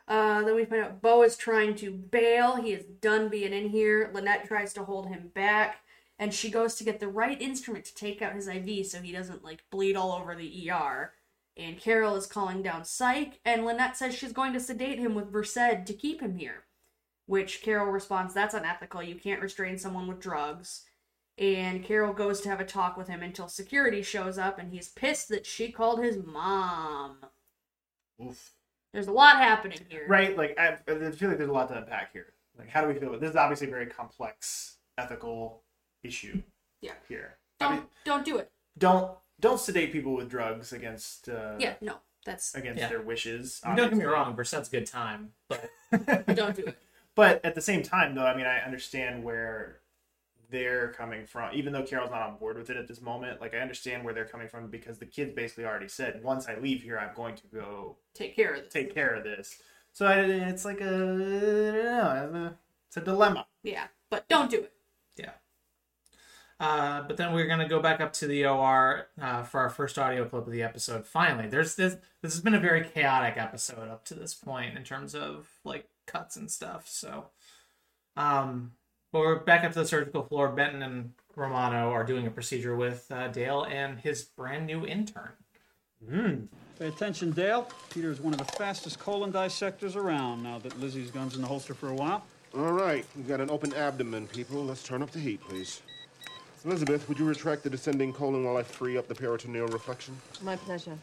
Uh, then we find out Bo is trying to bail. He is done being in here. Lynette tries to hold him back, and she goes to get the right instrument to take out his IV so he doesn't like bleed all over the ER. And Carol is calling down Psych, and Lynette says she's going to sedate him with Versed to keep him here. Which Carol responds, "That's unethical. You can't restrain someone with drugs." And Carol goes to have a talk with him until security shows up, and he's pissed that she called his mom. Oof. There's a lot happening here. right like I, I feel like there's a lot to unpack here like how do we feel about this is obviously a very complex ethical issue Yeah. here Don't I mean, don't do it. don't don't sedate people with drugs against uh Yeah, no, that's against Yeah. their wishes I mean, don't get me obviously. wrong, Versed's good time, but don't do it. but at the same time though i mean i understand where they're coming from even though carol's not on board with it at this moment like i understand where they're coming from because the kids basically already said once i leave here i'm going to go Take care of this. take care of this so I, it's like a, I don't know, it's a dilemma Yeah, but don't do it. yeah. Uh, but then we're gonna go back up to the OR uh, for our first audio clip of the episode. Finally, there's this. This has been a very chaotic episode up to this point in terms of like cuts and stuff. So, um, but we're back up to the surgical floor. Benton and Romano are doing a procedure with uh, Dale and his brand new intern. mm. Pay attention, Dale. Peter is one of the fastest colon dissectors around now that Lizzie's gun's in the holster for a while. All right, we've got an open abdomen, people. Let's turn up the heat, please. Elizabeth, would you retract the descending colon while I free up the peritoneal reflection? My pleasure.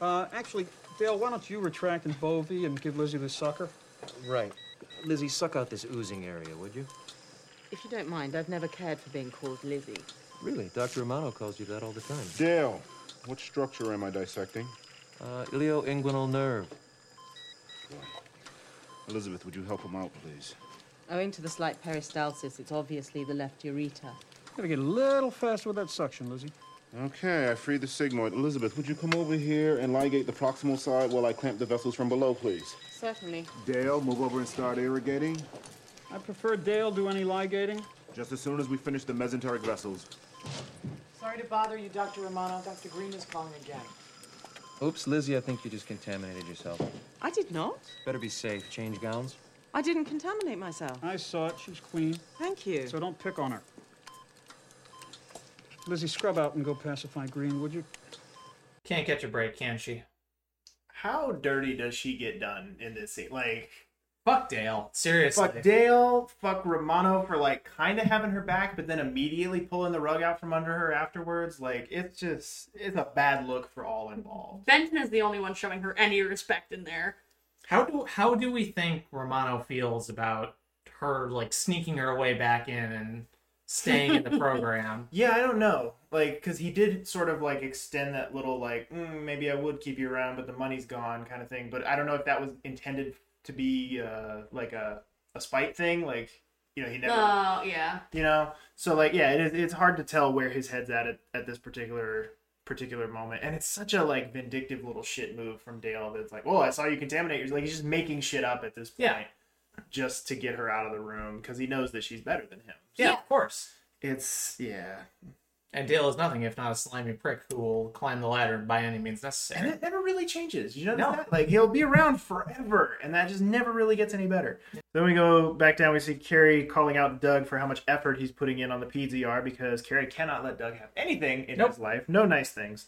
Uh, actually, Dale, why don't you retract and Bovie and give Lizzie the sucker? Right. Lizzie, suck out this oozing area, would you? If you don't mind, I've never cared for being called Lizzie. Really? Dr. Romano calls you that all the time. Dale, what structure am I dissecting? Uh, ilioinguinal nerve. Elizabeth, would you help him out, please? Owing to the slight peristalsis, it's obviously the left ureter. Gotta get a little faster with that suction, Lizzie. Okay, I freed the sigmoid. Elizabeth, would you come over here and ligate the proximal side while I clamp the vessels from below, please? Certainly. Dale, move over and start irrigating. I prefer Dale do any ligating. Just as soon as we finish the mesenteric vessels. Sorry to bother you, Dr. Romano. Dr. Green is calling again. Oops, Lizzie, I think you just contaminated yourself. I did not. Better be safe. Change gowns. I didn't contaminate myself. I saw it. She's clean, Thank you. so don't pick on her. Lizzie, scrub out and go pacify Green, would you? Can't catch a break, can she? how dirty does she get done in this scene? Like, Fuck Dale. Seriously. Fuck Dale. Fuck Romano for like kind of having her back, but then immediately pulling the rug out from under her afterwards. Like it's just it's a bad look for all involved. Benton is the only one showing her any respect in there. How do how do we think Romano feels about her like sneaking her way back in and staying in the program? Yeah, I don't know. Like, because he did sort of like extend that little like mm, maybe I would keep you around, but the money's gone kind of thing. But I don't know if that was intended to be uh, like a a spite thing. Like, you know, he never. Oh, yeah. you know so like yeah it is it's hard to tell where his head's at, at at this particular particular moment and it's such a like vindictive little shit move from dale that's like oh i saw you contaminate yours like he's just making shit up at this point Yeah. Just to get her out of the room because he knows that she's better than him Yeah, Yeah. of course. it's yeah And Dale is nothing if not a slimy prick who will climb the ladder by any means necessary. and it never really changes you know No. that like he'll be around forever and that just never really gets any better then we go back down we see kerry calling out doug for how much effort he's putting in on the pdzr because kerry cannot let doug have anything in Nope. his life no nice things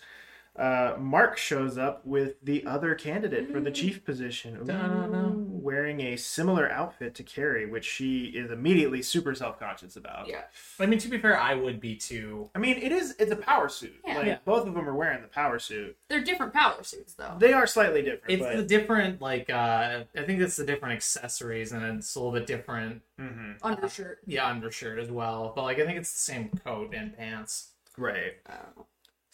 uh, Mark shows up with the other candidate for the chief position, Ooh, wearing a similar outfit to Kerry, which she is immediately super self conscious about. Yeah. I mean, to be fair, I would be too. I mean, it is it's a power suit. Yeah. Like Yeah. both of them are wearing the power suit. They're different power suits, though. They are slightly different. It's but... the different, like, uh, I think it's the different accessories, and it's a little bit different, Mhm. Undershirt. yeah, undershirt as well. But like, I think it's the same coat and pants. Right. Oh.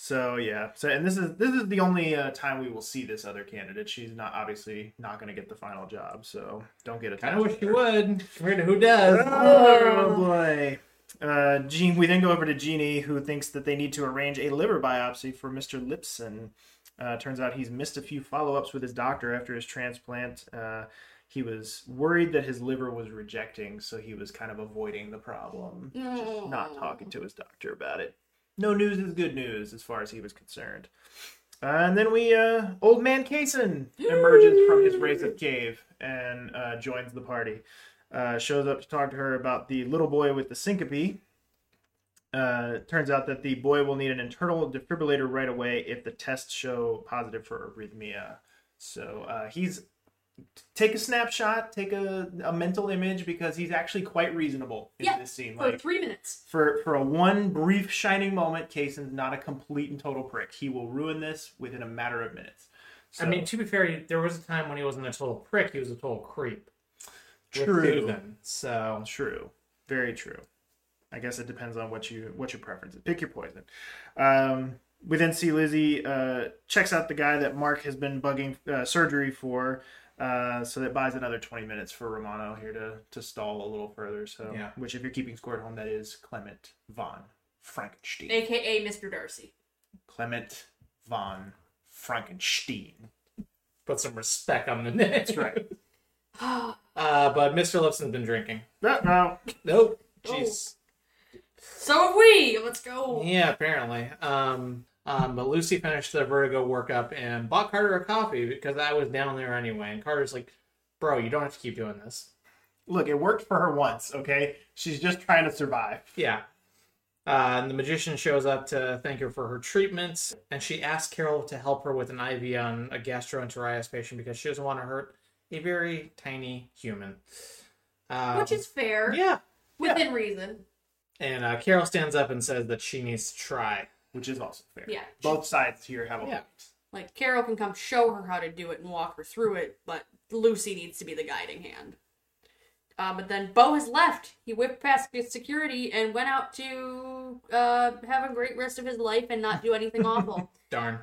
So yeah. So and this is this is the only uh, time we will see this other candidate. She's not obviously not going to get the final job. So don't get Kind attached. of wish you would. Compared to who does. Oh boy. Uh, Jean, we then go over to Jeanie, who thinks that they need to arrange a liver biopsy for Mr. Lipson. Uh, turns out he's missed a few follow ups with his doctor after his transplant. Uh, he was worried that his liver was rejecting, so he was kind of avoiding the problem, just not talking to his doctor about it. No news is good news as far as he was concerned. Uh, and then we, uh, old man Kayson emerges from his race of cave and uh, joins the party. Uh, shows up to talk to her about the little boy with the syncope. Uh, turns out that the boy will need an internal defibrillator right away if the tests show positive for arrhythmia. So uh, he's take a snapshot, take a, a mental image because he's actually quite reasonable in Yeah, this scene. For Like three minutes. for for a one brief shining moment, Kayson's not a complete and total prick. He will ruin this within a matter of minutes. I mean, to be fair, there was a time when he wasn't a total prick; he was a total creep. True. Susan. So True. Very true. I guess it depends on what you what your preference is. Pick your poison. Um, we then see Lizzie uh, checks out the guy that Mark has been bugging uh, surgery for. Uh, so that buys another 20 minutes for Romano here to, to stall a little further. So, Yeah. which if you're keeping score at home, that is Clement von Franckenstein. AKA Mr. Darcy. Clement von Franckenstein. put some respect on the name. That's right. Uh, but Mr. Lipson's been drinking. no, no. Nope. Jeez. So have we. Let's go. Yeah, apparently. Um, um, but Lucy finished the Vertigo workup and bought Carter a coffee because I was down there anyway. And Carter's like, "Bro, you don't have to keep doing this." Look, it worked for her once, okay? She's just trying to survive. Yeah. Uh, and the magician shows up to thank her for her treatments, and she asks Carol to help her with an IV on a gastroenteritis patient because she doesn't want to hurt a very tiny human. Um, Which is fair. yeah. Within reason. And uh, Carol stands up and says that she needs to try. Which is also fair. Yeah. Both sides here have a Yeah. point. Like, Carol can come show her how to do it and walk her through it, but Lucy needs to be the guiding hand. Uh, but then Bo has left. He whipped past security and went out to uh, have a great rest of his life and not do anything awful. Darn.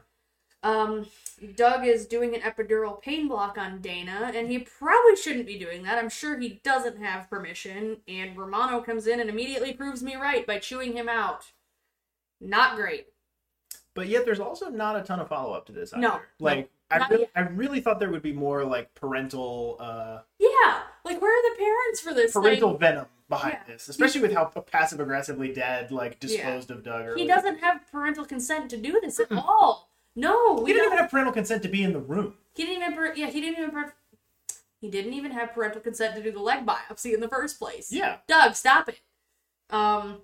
Um, Doug is doing an epidural pain block on Dana, and he probably shouldn't be doing that. I'm sure he doesn't have permission, and Romano comes in and immediately proves me right by chewing him out. Not great. But yet, there's also not a ton of follow up to this. Either. No, like I, really, yet. I really thought there would be more like parental, uh, Yeah, like where are the parents for this? parental Like, venom behind Yeah. this, especially with how passive aggressively Dad like disposed of Doug. he doesn't have parental consent to do this at all. No, we He didn't don't. even have parental consent to be in the room. He didn't even. par- Yeah, he didn't even. par- He didn't even have parental consent to do the leg biopsy in the first place. Yeah. Doug, stop it. Um,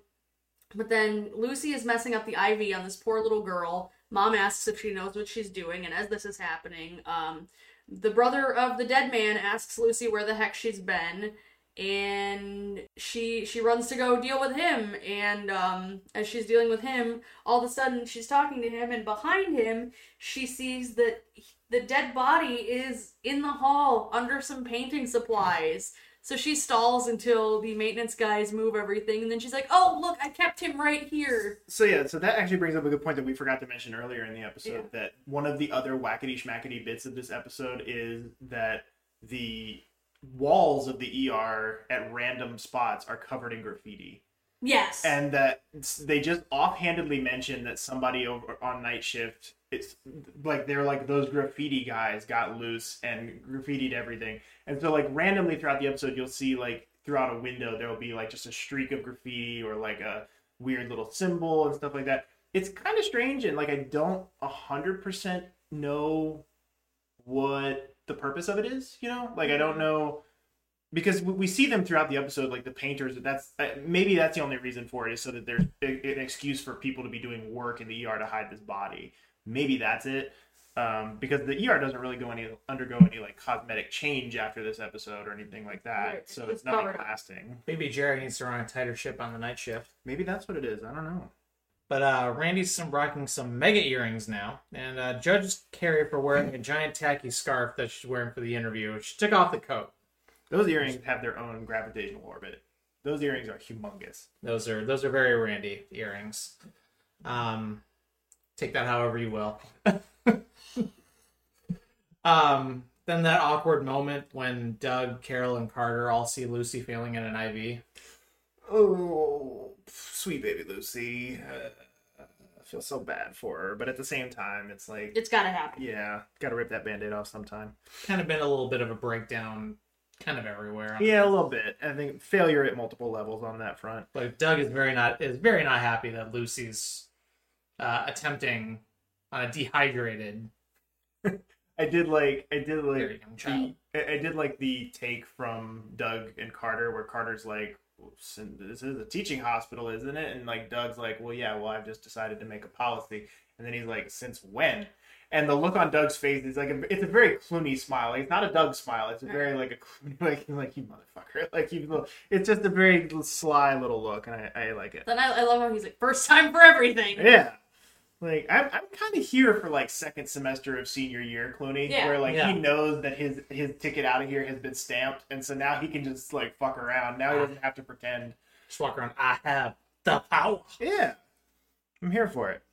but then Lucy is messing up the IV on this poor little girl. Mom asks if she knows what she's doing, and as this is happening, um, the brother of the dead man asks Lucy where the heck she's been, and she she runs to go deal with him. And um, as she's dealing with him, all of a sudden she's talking to him, and behind him she sees that the dead body is in the hall under some painting supplies. So she stalls until the maintenance guys move everything, and then she's like, "Oh, look, I kept him right here." So yeah, so that actually brings up a good point that we forgot to mention earlier in the episode. That one of the other wackety schmackety bits of this episode is that the walls of the ER at random spots are covered in graffiti, Yes. and that they just offhandedly mention that somebody over on night shift. It's like they're like those graffiti guys got loose and graffitied everything, and so like randomly throughout the episode, you'll see like throughout a window there will be like just a streak of graffiti or like a weird little symbol and stuff like that. It's kind of strange and like I don't a hundred percent know what the purpose of it is. You know, like I don't know because we- we see them throughout the episode, like the painters. That's uh, maybe that's the only reason for it is so that there's an excuse for people to be doing work in the ER to hide this body. Maybe that's it. Um, because the ER doesn't really go any undergo any like cosmetic change after this episode or anything like that, Right. so It's it's nothing covered lasting. Maybe Jerry needs to run a tighter ship on the night shift. Maybe that's what it is. I don't know. But uh, Randi's some rocking some mega earrings now, and uh, judges Kerry for wearing a giant tacky scarf that she's wearing for the interview. She took off the coat. Those earrings have their own gravitational orbit. Those earrings are humongous. Those are those are very Randi earrings. Um, take that however you will. um, then that awkward moment when Doug, Carol, and Carter all see Lucy failing in an IV. Oh, sweet baby Lucy. Uh, I feel so bad for her, but at the same time, it's like, it's gotta happen. yeah, gotta rip that band-aid off sometime. Kind of been a little bit of a breakdown, kind of everywhere. Yeah, a little bit. I think failure at multiple levels on that front. But Doug is very not is very not happy that Lucy's uh, attempting on a dehydrated I did like, I did like, young. I I did like the take from Doug and Carter where Carter's like, "This is a teaching hospital, isn't it?" And like Doug's like, "Well, yeah. Well, I've just decided to make a policy." And then he's like, "Since when?" And the look on Doug's face is like a, it's a very Clooney smile. Like, it's not a Doug smile. It's a very like a Clooney like like you motherfucker. Like you, it's just a very sly little look, and I, I like it. Then I, I love how he's like, first time for everything. Yeah. Like I'm, I'm kind of here for like second semester of senior year, Clooney, Yeah. where like Yeah. he knows that his his ticket out of here has been stamped, and so now he can just like fuck around. Now he doesn't have to pretend. Just walk around. I have the power. Yeah, I'm here for it.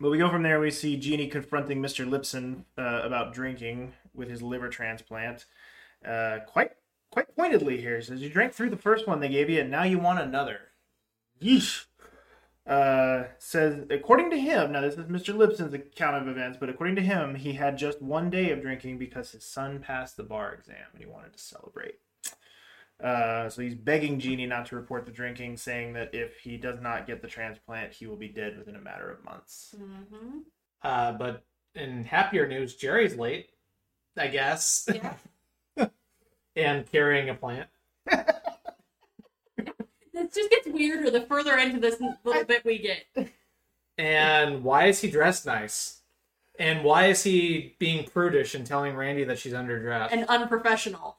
But we go from there. We see Jeanie confronting Mr. Lipson uh, about drinking with his liver transplant. Uh, quite quite pointedly here. Says you drank through the first one they gave you, and now you want another. Yeesh. Uh, says according to him, now this is Mr. Lipson's account of events, but according to him, he had just one day of drinking because his son passed the bar exam and he wanted to celebrate. Uh, so he's begging Jeanie not to report the drinking, saying that if he does not get the transplant, he will be dead within a matter of months. hmm Uh, but in happier news, Jerry's late, I guess, Yeah. and carrying a plant. It just gets weirder the further into this little bit we get. And why is he dressed nice? And why is he being prudish and telling Randi that she's underdressed? And unprofessional.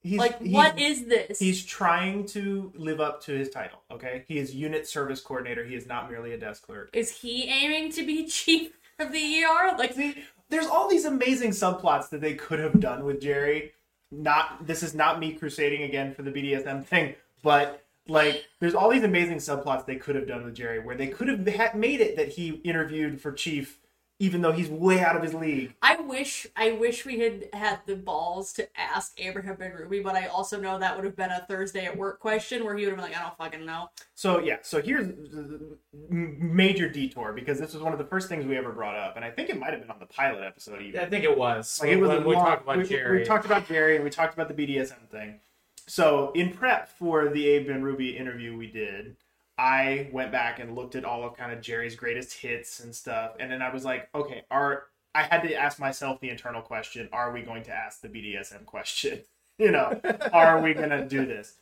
He's, Like, he's- what is this? He's trying to live up to his title. Okay, he is unit service coordinator. He is not merely a desk clerk. Is he aiming to be chief of the ER? Like, See, there's all these amazing subplots that they could have done with Jerry. Not this is not me crusading again for the BDSM thing, but like there's all these amazing subplots they could have done with Jerry, where they could have ha- made it that he interviewed for chief, even though he's way out of his league. I wish, I wish we had had the balls to ask Abraham Benrubi, but I also know that would have been a Thursday at work question where he would have been like, I don't fucking know. So yeah, so here's the major detour because this was one of the first things we ever brought up, and I think it might have been on the pilot episode even. I think it was. Like it was when a we long- talked about we, Jerry. We talked about Jerry and we talked about the BDSM thing. So in prep for the Abe Benrubi interview we did, I went back and looked at all of kind of Jerry's greatest hits and stuff, and then I was like, okay, are I had to ask myself the internal question: Are we going to ask the BDSM question? You know, are we going to do this?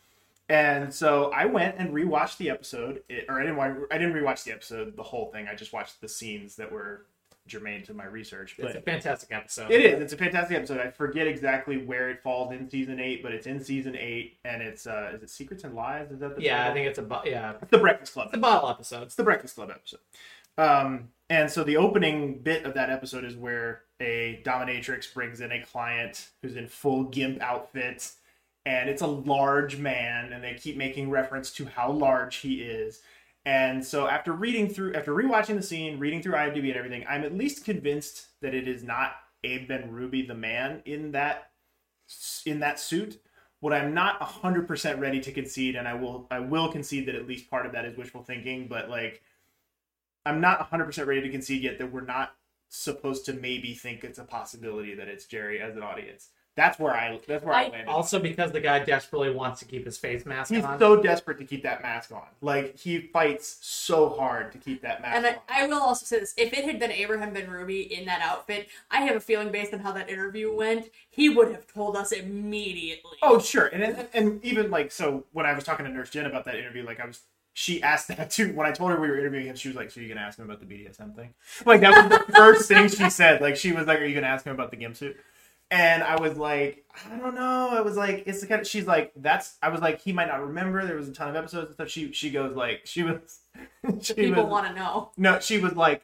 And so I went and rewatched the episode, or I didn't. I didn't rewatch the episode, the whole thing. I just watched the scenes that were germane to my research. It's a fantastic episode. it is. It's a fantastic episode. I forget exactly where it falls in season eight, but it's in season eight, and it's uh, is it Secrets and Lies? Is that the Yeah, I think it's a bo- yeah, it's the Breakfast Club. it's a bottle episode. It's the Breakfast Club episode. Um, and so the opening bit of that episode is where a dominatrix brings in a client who's in full gimp outfit, and it's a large man, and they keep making reference to how large he is. And so after reading through, after rewatching the scene, reading through IMDb and everything, I'm at least convinced that it is not Abe Benrubi, the man in that in that suit. What I'm not 100% ready to concede, and I will I will concede that at least part of that is wishful thinking, but like I'm not 100% ready to concede yet that we're not supposed to maybe think it's a possibility that it's Jerry as an audience. That's where I that's where I, I- landed. Also, because the guy desperately wants to keep his face mask on. He's on. so desperate to keep that mask on. Like he fights so hard to keep that mask And on. I, I will also say this: if it had been Abraham Benrubi in that outfit, I have a feeling, based on how that interview went, he would have told us immediately. Oh, sure, and, and and even like so, when I was talking to Nurse Jen about that interview, like I was, she asked that too. When I told her we were interviewing him, she was like, "So you gonna ask him about the BDSM thing?" Like that was the first thing she said. Like she was like, "Are you gonna ask him about the gimp suit?" And I was like, I don't know. I was like, it's the kind of. She's like, that's. I was like, he might not remember. There was a ton of episodes and stuff. She she goes like, she was. she People want to know. no, she was like,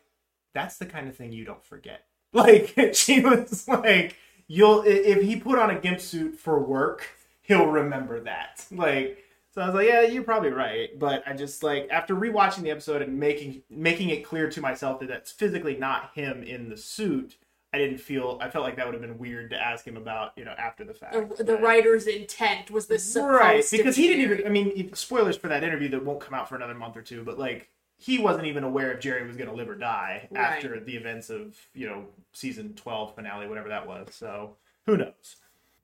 "That's the kind of thing you don't forget." Like she was like, "You'll if he put on a gimp suit for work, he'll remember that." Like, so I was like, "Yeah, you're probably right." But I just like after rewatching the episode and making making it clear to myself that that's physically not him in the suit. I didn't feel. I felt like that would have been weird to ask him about, you know, after the fact. The, the writer's intent was this supposed right because be he didn't even i mean spoilers for that interview that won't come out for another month or two but like he wasn't even aware if jerry was going to live or die Right. after the events of you know season 12 finale whatever that was so who knows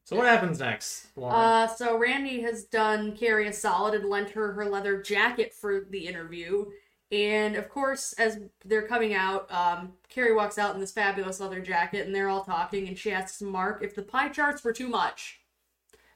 So what happens next? Uh, so Randi has done Kerry a solid and lent her her leather jacket for the interview. And of course, as they're coming out, um, Kerry walks out in this fabulous leather jacket, and they're all talking. And she asks Mark if the pie charts were too much.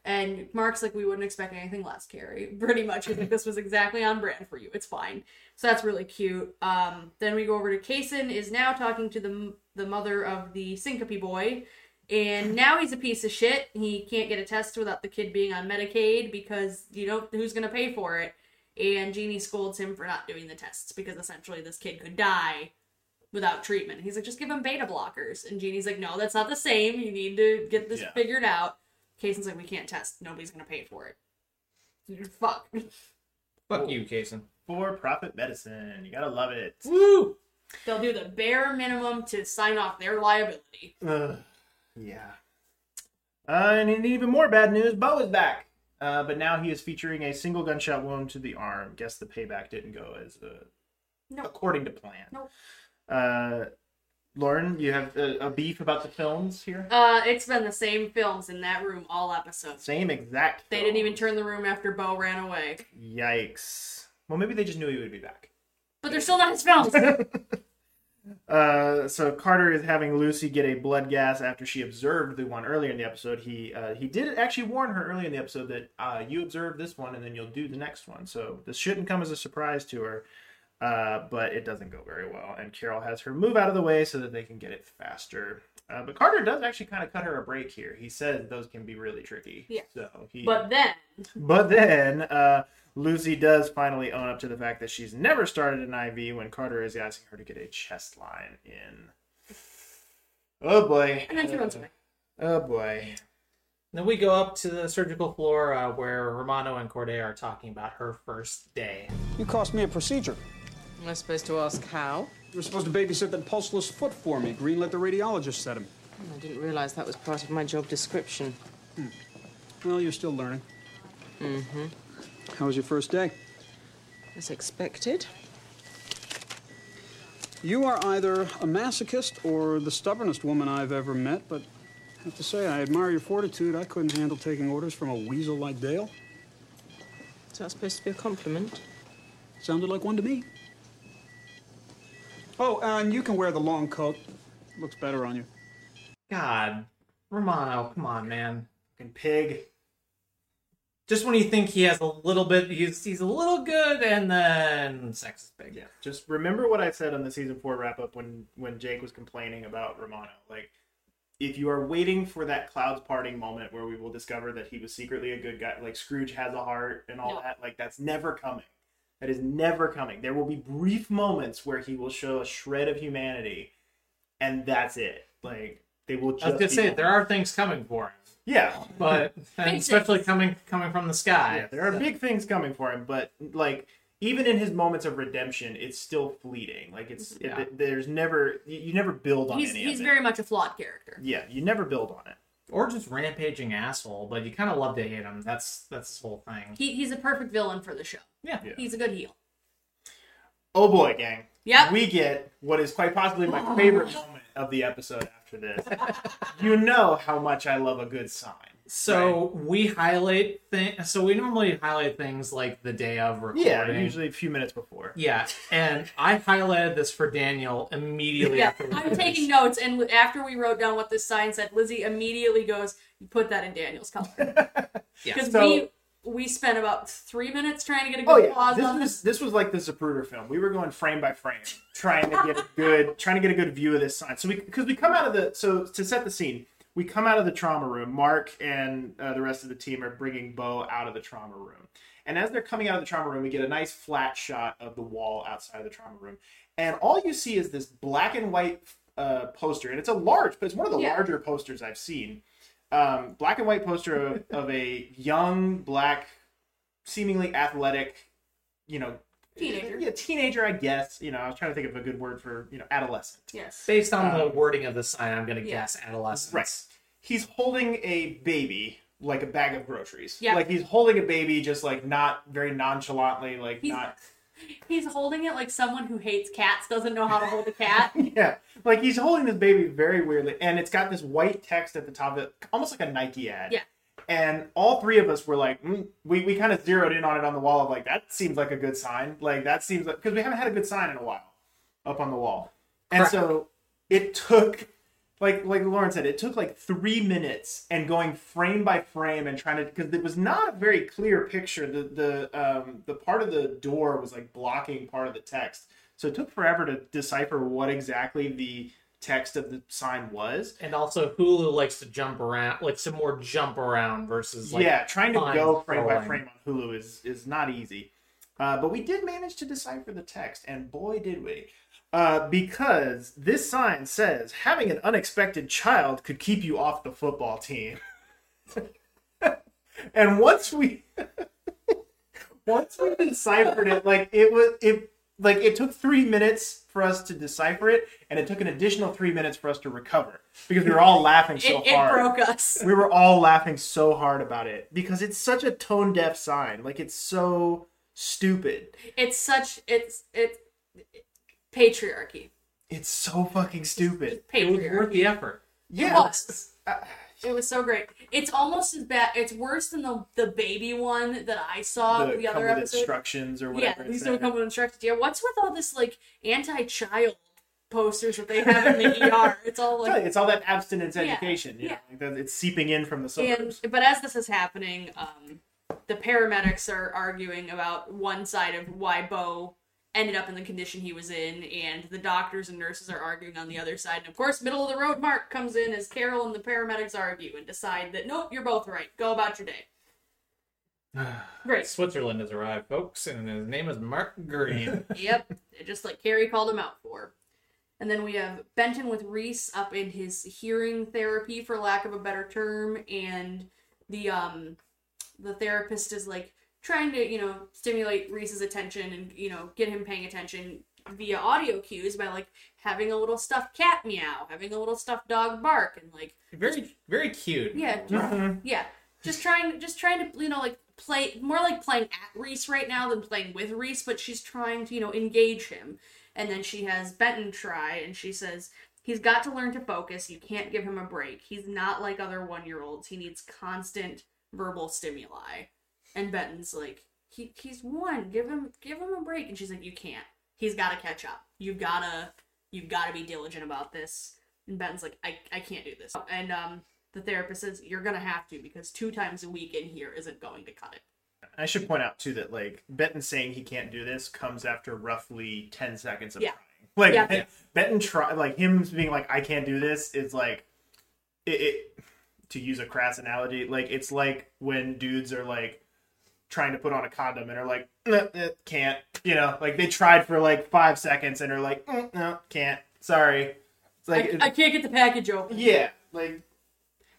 And Mark's like, "We wouldn't expect anything less, Kerry." Pretty much, he's like, "This was exactly on brand for you. It's fine." So that's really cute. Um, then we go over to Kayson is now talking to the the mother of the syncope boy, and now he's a piece of shit. He can't get a test without the kid being on Medicaid because you know who's gonna pay for it. And Jeanie scolds him for not doing the tests because essentially this kid could die without treatment. He's like, just give him beta blockers. And Jeanie's like, no, that's not the same. You need to get this Yeah. figured out. Kayson's like, we can't test. Nobody's gonna pay for it. Fuck. Fuck you, Kayson. for profit medicine you gotta love it Woo! They'll do the bare minimum to sign off their liability. Ugh, yeah uh, and in even more bad news bo is back uh, but now he is featuring a single gunshot wound to the arm guess the payback didn't go as uh, No. according to plan Nope. uh, lauren you have a, a beef about the films here Uh, it's been the same films in that room all episodes. Same exact. They didn't even turn the room after Bo ran away. Yikes. Well, maybe they just knew he would be back. But they're still not his films. Uh, so Carter is having Lucy get a blood gas after she observed the one earlier in the episode. He uh, he did actually warn her early in the episode that uh, you observe this one and then you'll do the next one. So this shouldn't come as a surprise to her. Uh, but it doesn't go very well, and Carol has her move out of the way so that they can get it faster. Uh, but Carter does actually kind of cut her a break here. He says those can be really tricky. Yeah. So he, but then, But then uh, Lucy does finally own up to the fact that she's never started an IV when Carter is asking her to get a chest line in. Oh boy. and then she runs away. Oh boy. Then we go up to the surgical floor uh, where Romano and Corday are talking about her first day. You cost me a procedure. Am I supposed to ask how? You were supposed to babysit that pulseless foot for me. Green let the radiologist set him. I didn't realize that was part of my job description. Well, you're still learning. Mm-hmm. How was your first day? As expected. You are either a masochist or the stubbornest woman I've ever met, but I have to say, I admire your fortitude. I couldn't handle taking orders from a weasel like Dale. Is that supposed to be a compliment? Sounded like one to me. Oh, and you can wear the long coat. Looks better on you. God, Romano, come on, man. Fucking pig. just when you think he has a little bit, he's he's a little good, and then sex is big. Yeah, just remember what I said on the season four wrap up when when Jake was complaining about Romano. Like, if you are waiting for that clouds parting moment where we will discover that he was secretly a good guy, like Scrooge has a heart and all No. that, like that's never coming. That is never coming. There will be brief moments where he will show a shred of humanity, and that's it. Like they will just. I was gonna say there are things coming for him, Yeah, but and especially coming coming from the sky. yeah, there are big things coming for him, but like even in his moments of redemption, it's still fleeting. Like it's Yeah. it, there's never you, you never build on He's any he's of it. very much a flawed character. Yeah, you never build on it. Or just rampaging asshole. But you kind of love to hate him. That's that's his whole thing. He he's a perfect villain for the show. Yeah. Yeah. He's a good heel. Oh boy, gang. Yep. We get what is quite possibly my favorite moment of the episode after this. you know how much I love a good sign. So we highlight things. So we normally highlight things like the day of recording. Yeah, usually a few minutes before. Yeah, and I highlighted this for Daniel immediately Yeah, after. I'm taking notes, and after we wrote down what this sign said, Lizzie immediately goes, "You put that in Daniel's color," Yeah. because So- we we spent about three minutes trying to get a oh, good Oh yeah, pause this on was this. this was like the Zapruder film. We were going frame by frame, trying to get a good trying to get a good view of this sign. So we because we come out of the so to set the scene, we come out of the trauma room. Mark and uh, the rest of the team are bringing Bo out of the trauma room, and as they're coming out of the trauma room, we get a nice flat shot of the wall outside of the trauma room, and all you see is this black and white uh, poster, and it's a large, but it's one of the Yeah. larger posters I've seen. Um, black and white poster of, of a young black seemingly athletic, you know, Teenager. Yeah, teenager, I guess. You know, I was trying to think of a good word for you know adolescent. Yes. Based on the Um, wording of the sign, I'm gonna yeah. guess adolescent. Right. He's holding a baby like a bag of groceries. Yeah. Like he's holding a baby, just like not very nonchalantly, like He's- not. He's holding it like someone who hates cats doesn't know how to hold a cat. Yeah, like he's holding this baby very weirdly, and it's got this white text at the top of it, almost like a Nike ad. Yeah. And all three of us were like, mm, we, we kind of zeroed in on it on the wall of like, that seems like a good sign. Like, that seems like, because we haven't had a good sign in a while up on the wall. And Correct. so it took, like, like Lauren said, it took like three minutes and going frame by frame and trying to, because it was not a very clear picture. The, the, um, the part of the door was like blocking part of the text. So it took forever to decipher what exactly the text of the sign was. And also, Hulu likes to jump around, like some more jump around versus like yeah, trying to go frame by frame on Hulu is is not easy. Uh, but we did manage to decipher the text, and boy, did we! Uh, because this sign says having an unexpected child could keep you off the football team. and once we once we deciphered it, like it was it like it took three minutes for us to decipher it, and it took an additional three minutes for us to recover because we were all laughing so it, it hard broke us. we were all laughing so hard about it because it's such a tone deaf sign. Like it's so stupid. It's such it's it's patriarchy. It's so fucking stupid. It's it was patriarchy. worth the effort. Yeah. It was. Uh, it was so great. It's almost as bad. It's worse than the the baby one that I saw The, the, other with episode. instructions or Yeah, whatever. it these don't come with instructions. Yeah, what's with all this like anti-child posters that they have in the ER? It's all like it's all that abstinence Yeah, education. Yeah. know, it's seeping in from the and but as this is happening, um, the paramedics are arguing about one side of why Bo ended up in the condition he was in, and the doctors and nurses are arguing on the other side. And of course, middle of the road Mark comes in as Carol and the paramedics argue and decide that nope, you're both right. Go about your day. Great. Switzerland has arrived, folks, and his name is Mark Green. yep, just like Kerry called him out for. And then we have Benton with Reese up in his hearing therapy, for lack of a better term, and the um the therapist is like trying to you know stimulate Reese's attention and you know get him paying attention via audio cues by like having a little stuffed cat meow, having a little stuffed dog bark, and like very, very cute. yeah, just, mm-hmm. yeah. Just trying, just trying to, you know, like play more like playing at Reese right now than playing with Reese. But she's trying to, you know, engage him. And then she has Benton try, and she says he's got to learn to focus. You can't give him a break. He's not like other one-year-olds. He needs constant verbal stimuli. And Benton's like, he he's one. Give him give him a break. And she's like, you can't. He's got to catch up. You've got to you've got to be diligent about this. And Benton's like, I I can't do this. And um the therapist says you're gonna have to because two times a week in here isn't going to cut it. I should point out too that like Benton saying he can't do this comes after roughly ten seconds of Yeah. trying. Like Yeah. Ben- Benton try like him being like I can't do this is like it, it to use a crass analogy like it's like when dudes are like trying to put on a condom and are like "Nah, eh, can't you know like they tried for like five seconds and are like "Mm, no can't sorry it's like I, I can't get the package open. yeah like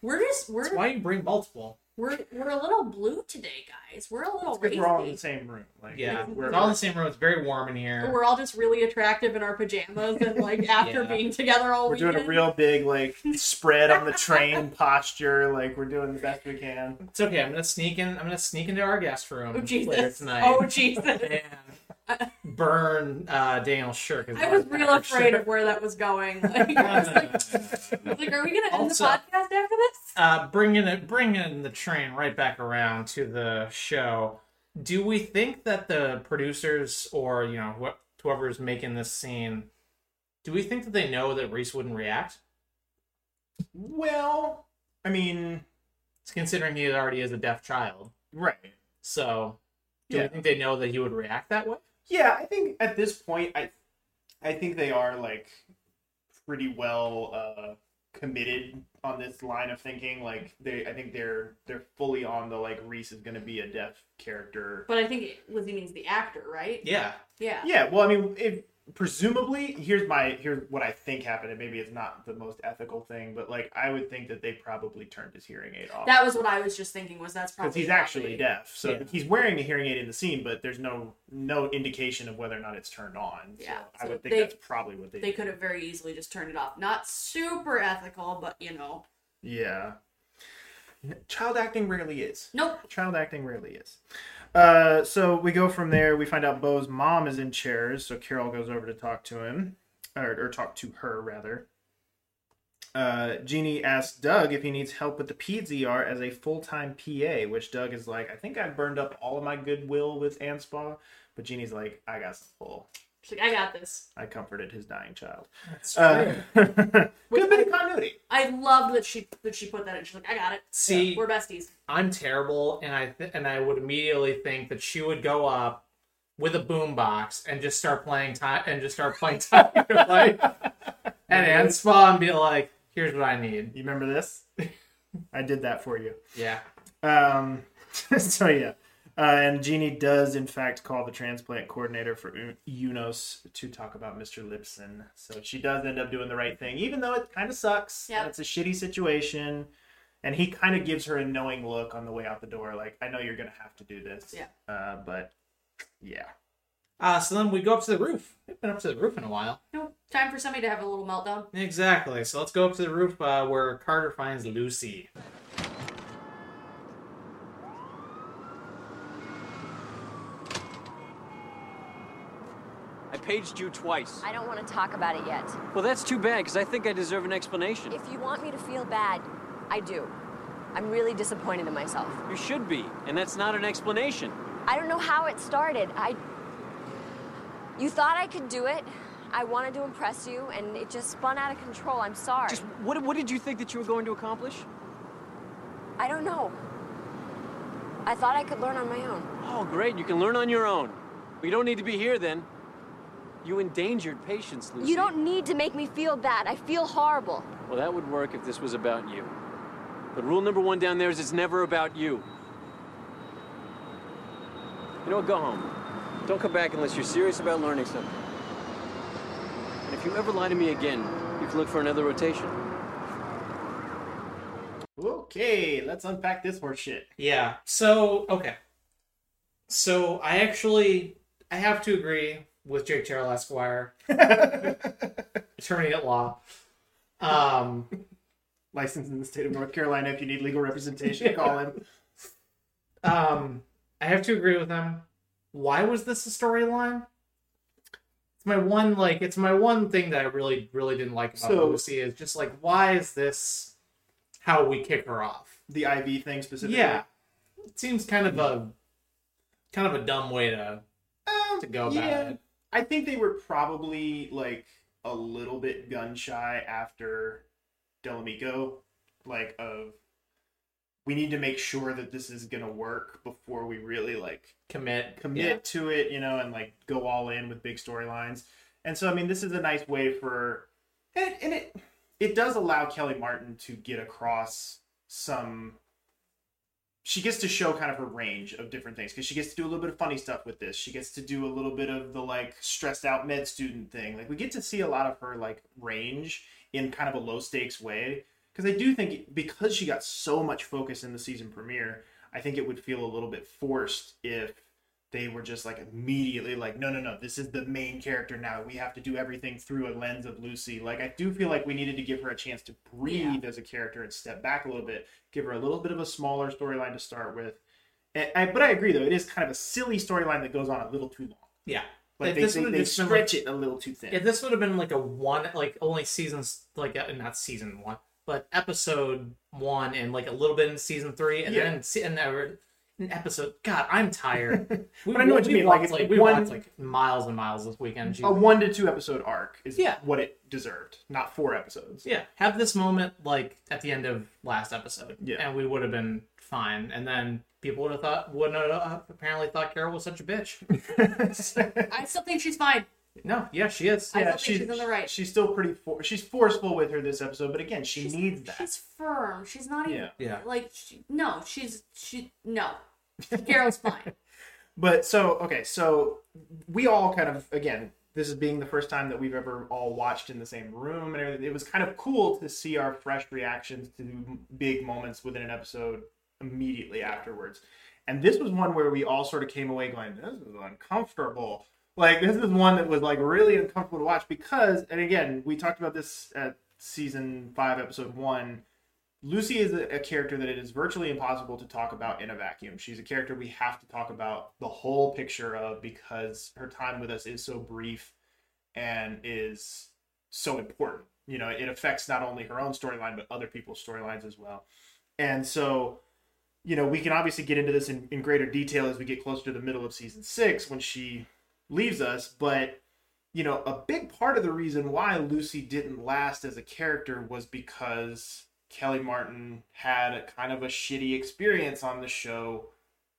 We're just we're That's why you bring multiple. We're we're a little blue today, guys. We're a little because we're all in the same room like Yeah, we're, it's all in the same room. It's very warm in here. We're all just really attractive in our pajamas and like after Yeah. being together all week. We're weekend. doing a real big like spread on the train posture. Like we're doing the best we can. It's okay. I'm gonna sneak in. I'm gonna sneak into our guest room Oh later tonight. Oh Jesus! and burn uh, Daniel's shirt. 'cause I was real afraid shirt. of where that was going. Like, I was like, I was like, are we gonna end Also- the podcast after this? uh, bringing it, bringing the train right back around to the show. Do we think that the producers or you know what whoever's making this scene, do we think that they know that Reese wouldn't react? Well, I mean, It's considering he already is a deaf child. right. So, do Yeah. we think they know that he would react that way? Yeah, I think at this point, I, I think they are like pretty well uh, committed on this line of thinking. Like they, I think they're they're fully on the like Reese is going to be a deaf character. But I think Lizzie means the actor, right? Yeah. Yeah. Yeah, well, I mean, if presumably here's my here's what I think happened, and maybe it's not the most ethical thing, but like I would think that they probably turned his hearing aid off That was what I was just thinking. Was that's probably because he's what actually deaf, so Yeah. he's wearing a hearing aid in the scene, but there's no no indication of whether or not it's turned on. Yeah, so I so would think they- that's probably what they. They could have very easily just turned it off. Not super ethical, but you know. Yeah. Child acting rarely is. Nope. Child acting rarely is. Uh, so we go from there. We find out Bo's mom is in chairs, so Carol goes over to talk to him, or, or talk to her rather. Uh, Jeanie asks Doug if he needs help with the peds ER as a full time PA, which Doug is like, I think I burned up all of my goodwill with Anspaugh, but Jeanie's like, I got some full. She's like, I got this. I comforted his dying child. That's Uh, good bit of continuity. I loved that she that she put that in. She's like, I got it. See- we're besties. I'm terrible, and I th- and I would immediately think that she would go up with a boombox and just start playing time and just start playing time like and Anspaugh and be like, "Here's what I need." You remember this? I did that for you. Yeah, Um, so yeah, uh, and Jeanie does in fact call the transplant coordinator for U- UNOS to talk about Mr. Lipson. So she does end up doing the right thing, even though it kind of sucks. Yep. and It's a shitty situation, and he kind of gives her a knowing look on the way out the door, like I know you're gonna have to do this. Yeah. Uh, but yeah. Uh, so then we go up to the roof. We've been up to the roof in a while. No, time for somebody to have a little meltdown. Exactly. So let's go up to the roof uh, where Carter finds Lucy. I paged you twice. I don't want to talk about it yet. Well, that's too bad, because I think I deserve an explanation. If you want me to feel bad, I do. I'm really disappointed in myself. You should be, and that's not an explanation. I don't know how it started. I. You thought I could do it. I wanted to impress you, and it just spun out of control. I'm sorry. Just what, what did you think that you were going to accomplish? I don't know. I thought I could learn on my own. Oh, great, you can learn on your own. We don't need to be here then. You endangered patients, Lucy. You don't need to make me feel bad. I feel horrible. Well, that would work if this was about you. But rule number one down there is it's never about you. You know what, go home. Don't come back unless you're serious about learning something. And if you ever lie to me again, you can look for another rotation. Okay, let's unpack this horse shit. Yeah. So okay. So I actually I have to agree with Jake Terrell Esquire, attorney at law. Um, Licensed in the state of North Carolina. If you need legal representation, call him. um, I have to agree with him. Why was this a storyline? It's my one like it's my one thing that I really really didn't like about So- Lucy is just like why is this how we kick her off? The IV thing specifically. Yeah, it seems kind of a kind of a dumb way to to go about yeah. it. I think they were probably like a little bit gun shy after Del Amico like of we need to make sure that this is gonna work before we really like Commit. commit Yeah. to it, you know, and like go all in with big storylines. And so, I mean, this is a nice way for, and, and it it does allow Kellie Martin to get across some. She gets to show kind of her range of different things because she gets to do a little bit of funny stuff with this. She gets to do a little bit of the like stressed out med student thing. Like we get to see a lot of her like range in kind of a low stakes way. Because I do think because she got so much focus in the season premiere, I think it would feel a little bit forced if they were just like immediately like, no, no, no, this is the main character now. We have to do everything through a lens of Lucy. Like, I do feel like we needed to give her a chance to breathe as a character and step back a little bit, give her a little bit of a smaller storyline to start with. And, I, but I agree, though, it is kind of a silly storyline that goes on a little too long. Yeah. Like, If they, this they, they stretch like- it a little too thin. If this would have been like a one, like only seasons, like not season one, but episode one and like a little bit in season three, and Yeah. then and never in episode. God, I'm tired. We, But I know what you mean, like, Walked, like we one- walked like miles and miles this weekend. a one to two episode arc is Yeah. what it deserved, not four episodes. Yeah, have this moment like at the end of last episode, Yeah. and we would have been fine. And then people would have thought, wouldn't have uh, apparently thought Carol was such a bitch. I still think she's fine. no, yeah, she is. I Yeah, still think she's, she's in the right. she's still pretty. For- she's forceful with her this episode, but again, she needs that. She's firm. She's not even Yeah. Yeah. like she, no. She's she no. Carol's fine. But so okay, so we all kind of again, this is being the first time that we've ever all watched in the same room, and it was kind of cool to see our fresh reactions to big moments within an episode immediately afterwards. And this was one where we all sort of came away going, "This is uncomfortable." Like this is one that was like really uncomfortable to watch because, and again, we talked about this at season five, episode one. Lucy is a, character that it is virtually impossible to talk about in a vacuum. She's a character we have to talk about the whole picture of because her time with us is so brief and is so important. You know, it affects not only her own storyline but other people's storylines as well. And so, you know, we can obviously get into this in, in greater detail as we get closer to the middle of season six when she leaves us, but you know, a big part of the reason why Lucy didn't last as a character was because Kellie Martin had a kind of a shitty experience on the show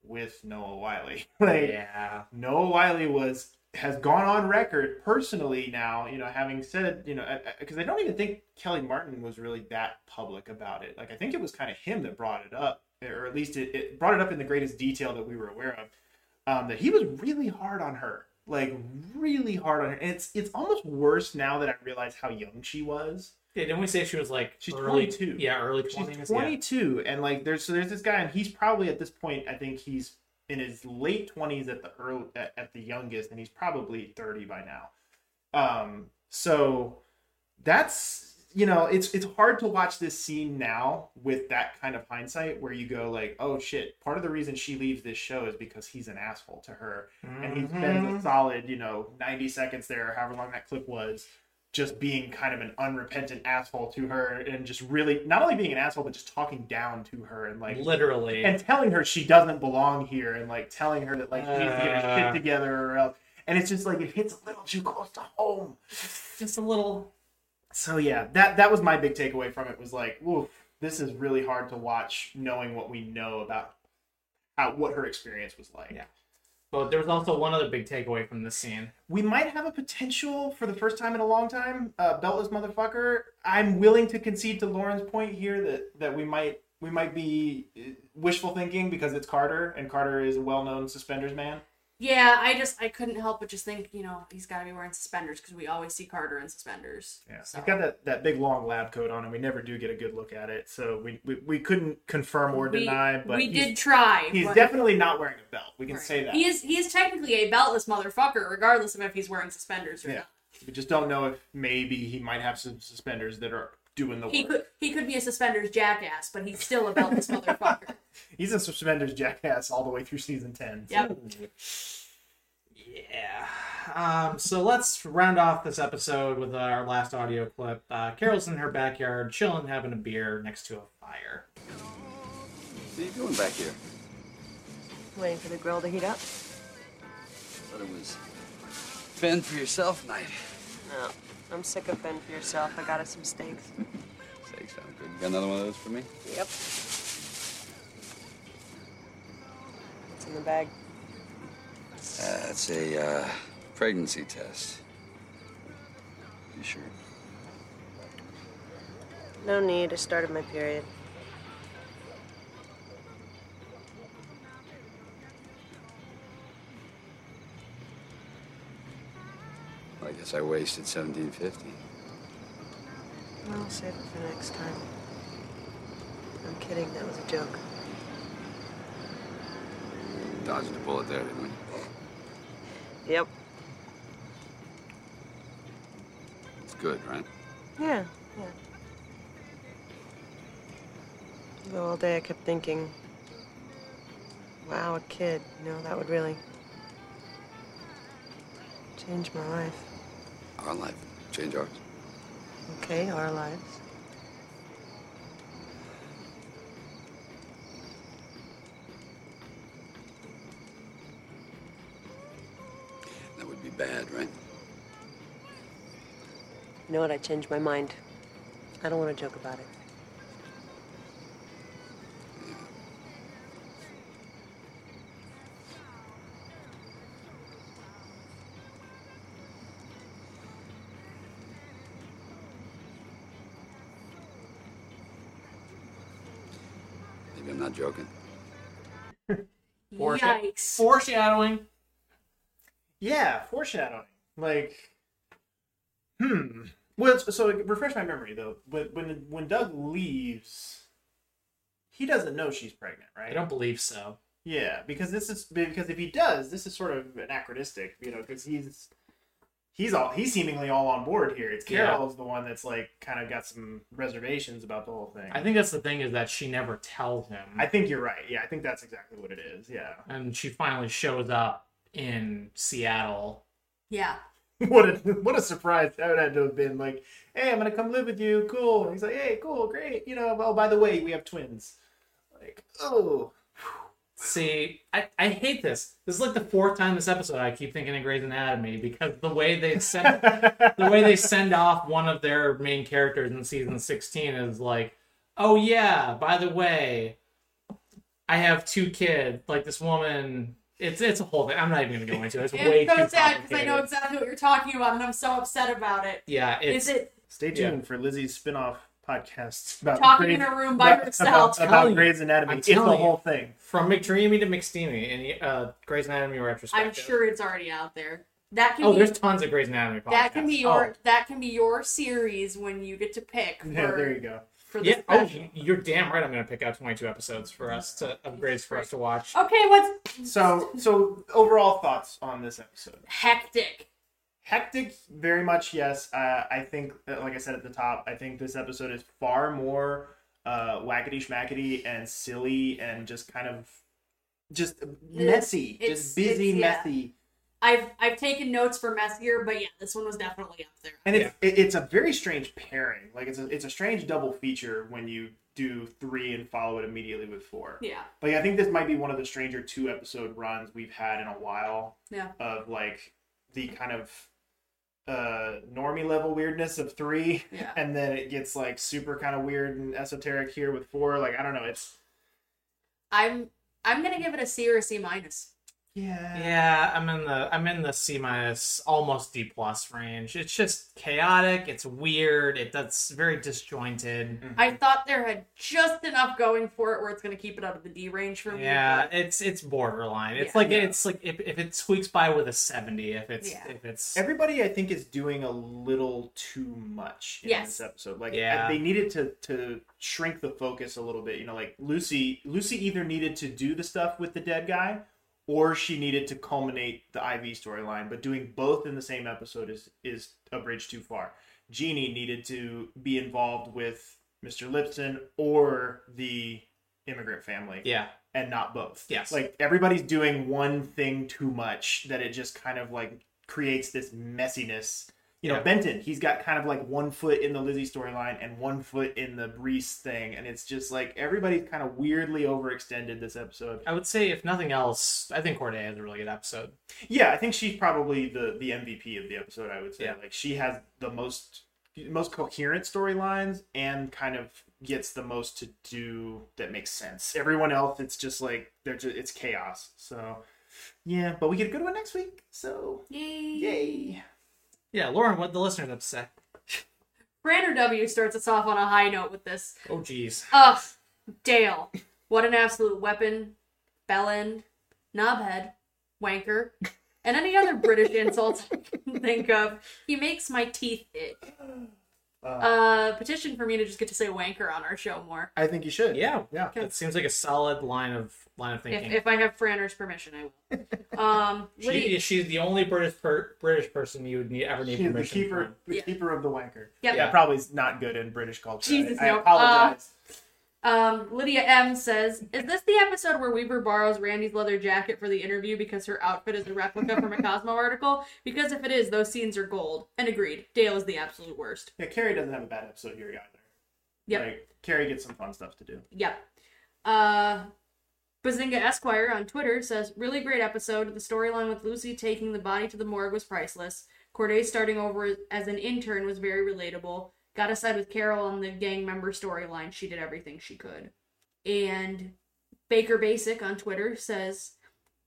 with Noah Wyle. like, yeah. Noah Wyle was has gone on record personally now, you know, having said, you know, because I, I don't even think Kellie Martin was really that public about it. Like, I think it was kind of him that brought it up, or at least it, it brought it up in the greatest detail that we were aware of. Um, that he was really hard on her, like really hard on her, and it's it's almost worse now that I realize how young she was. Yeah, didn't we say she was like She's early 22. Yeah, early twenties. She's 22, and like there's so there's this guy, and he's probably at this point, I think he's in his late 20s at the early at, at the youngest, and he's probably 30 by now. Um, so that's you know it's it's hard to watch this scene now with that kind of hindsight where you go like oh shit part of the reason she leaves this show is because he's an asshole to her and he spends a solid you know 90 seconds there however long that clip was just being kind of an unrepentant asshole to her and just really not only being an asshole but just talking down to her and like Literally. and telling her she doesn't belong here and like telling her that like she needs to get her Uh. shit together or else and it's just like it hits a little too close to home just a little so yeah that that was my big takeaway from it was like oof this is really hard to watch knowing what we know about how what her experience was like Yeah. But there was also one other big takeaway from this scene. we might have a potential for the first time in a long time uh, beltless motherfucker i'm willing to concede to lauren's point here that that we might we might be uh, wishful thinking because it's carter and carter is a well-known suspenders man Yeah, I just I couldn't help but just think you know he's got to be wearing suspenders because we always see Carter in suspenders. Yeah, So. he's got that, that big long lab coat on, and we never do get a good look at it. So we, we, we couldn't confirm or We- deny, but we did try. He's but- definitely not wearing a belt. We can Right. say that. He is he is technically a beltless motherfucker, regardless of if he's wearing suspenders or yeah, not. we just don't know if maybe he might have some suspenders that are doing the He work. could he could be a suspenders jackass, but he's still a beltless motherfucker. He's a suspenders jackass all the way through season ten. so- Yep. Yeah. Um, so let's round off this episode with our last audio clip. Uh, Carol's in her backyard, chilling, having a beer next to a fire. What are you doing back here? Waiting for the grill to heat up? Thought it was fend for yourself night. No. I'm sick of fend for yourself. I got us some steaks. Steaks. Sounds good. You got another one of those for me? Yep. What's in the bag? Uh, it's a uh, pregnancy test. You sure? No need. I started my period. I guess I wasted 1750. I'll save it for next time. I'm kidding. That was a joke. Dodged a bullet there, didn't we? Yep. It's good, right? Yeah, yeah. Though all day I kept thinking, wow, a kid, you know, that would really change my life. Our life. Change ours. Okay, our lives. That would be bad, right? You know what? I changed my mind. I don't want to joke about it. Joking. Foresha- Yikes. Foreshadowing. Yeah, foreshadowing. Like, hmm. Well, so- so refresh my memory though. But when when Doug leaves, he doesn't know she's pregnant, right? I don't believe so. Yeah, because this is because if he does, this is sort of anachronistic, you know, because he's he's all he's seemingly all on board here. It's Yeah. Carol's the one that's like kind of got some reservations about the whole thing. I think that's the thing is that she never tells him. I think you're right. Yeah, I think that's exactly what it is. Yeah. and she finally shows up in Seattle. Yeah. what a what a surprise that would have to have been. Like, hey, I'm gonna come live with you. Cool. And he's like, hey, cool, great. You know, oh by the way, we have twins. Like, oh. See, I, I hate this. This is like the fourth time this episode I keep thinking of Grey's Anatomy because the way they send the way they send off one of their main characters in season sixteen is like, oh yeah, by the way, I have two kids. Like this woman, it's it's a whole thing. I'm not even gonna go into it. It's way so too sad because I know exactly what you're talking about, and I'm so upset about it. Yeah, it's Is it Stay tuned for Lizzie's spin-off podcast about Talking Grey's- in a room by about- herself. about, telling you. Grey's Anatomy. I'm It's the telling you. whole thing. from McDreamy to McSteamy in uh, Grey's Anatomy retrospective. I'm sure it's already out there. That can Oh, be there's tons of Grey's Anatomy podcasts. that can be your Oh. that can be your series when you get to pick. For, Yeah, there you go. For the Yeah. Oh, you're damn right. I'm gonna pick out 22 episodes for us to upgrades for us to watch. Okay, what's So, so overall thoughts on this episode? hectic? Hectic, very much yes. Uh, I think, like I said at the top, I think this episode is far more uh, wackety schmackety and silly and just kind of just messy, It's- just busy, it's- yeah. messy. I've I've taken notes for messier, but yeah, this one was definitely up there. And it's it, it's a very strange pairing. Like it's a it's a strange double feature when you do three and follow it immediately with four. Yeah. Like I think this might be one of the stranger two episode runs we've had in a while. Yeah. Of like the kind of uh normie level weirdness of three. Yeah. And then it gets like super kind of weird and esoteric here with four. Like I don't know, it's I'm I'm gonna give it a C or a C minus. Yeah. Yeah, I'm in the I'm in the C minus, almost D plus range. It's just chaotic. It's weird. It that's very disjointed. I thought there had just enough going for it where it's gonna keep it out of the D range for me. Yeah, but- it's it's borderline. It's Yeah. like Yeah. it's like if, if it squeaks by with a seventy, if it's Yeah. if it's everybody I think is doing a little too much in Yes. this episode. Like Yeah. they needed to to shrink the focus a little bit. You know, like Lucy Lucy either needed to do the stuff with the dead guy or she needed to culminate the IV storyline, but doing both in the same episode is is a bridge too far. Jeanie needed to be involved with Mr. Lipson or the immigrant family yeah. and not both. Yes. Like everybody's doing one thing too much that it just kind of like creates this messiness. You know, Yeah. Benton, he's got kind of like one foot in the Lizzie storyline and one foot in the Brees thing, and it's just like everybody's kind of weirdly overextended this episode. I would say if nothing else, I think Corday has a really good episode. Yeah, I think she's probably the the MVP of the episode. I would say Yeah. like she has the most most coherent storylines and kind of gets the most to do that makes sense. Everyone else, it's just like they're just it's chaos. So yeah, but we get a good one next week. So yay, yay. Yeah, Lauren, what the listeners have to say? Brander W starts us off on a high note with this. Oh, jeez. Ugh, Dale. What an absolute weapon. Bellend, knobhead, wanker, and any other British insults I can think of. He makes my teeth itch. Uh, petition for me to just get to say wanker on our show more. I think you should. Yeah, yeah. That seems like a solid line of line of thinking. if I have Franner's permission, I will. Um, she, Lydia, she's the only British per, British person you would need, ever need She's the permission keeper, from. the keeper of the wanker. Yep. Yeah, probably is not good in British culture. Jesus, I, I no. apologize. Um, Lydia M says, "Is this the episode where Weaver borrows Randi's leather jacket for the interview because her outfit is a replica from a Cosmo article? Because if it is, those scenes are gold." And agreed, Dale is the absolute worst. yeah, Kerry doesn't have a bad episode here either. Yep. Like Kerry gets some fun stuff to do. Yep. Uh, Bazinga Esquire on Twitter says, "Really great episode. The storyline with Lucy taking the body to the morgue was priceless. Corday starting over as an intern was very relatable. Got to side with Carol on the gang member storyline. She did everything she could." And Baker Basic on Twitter says,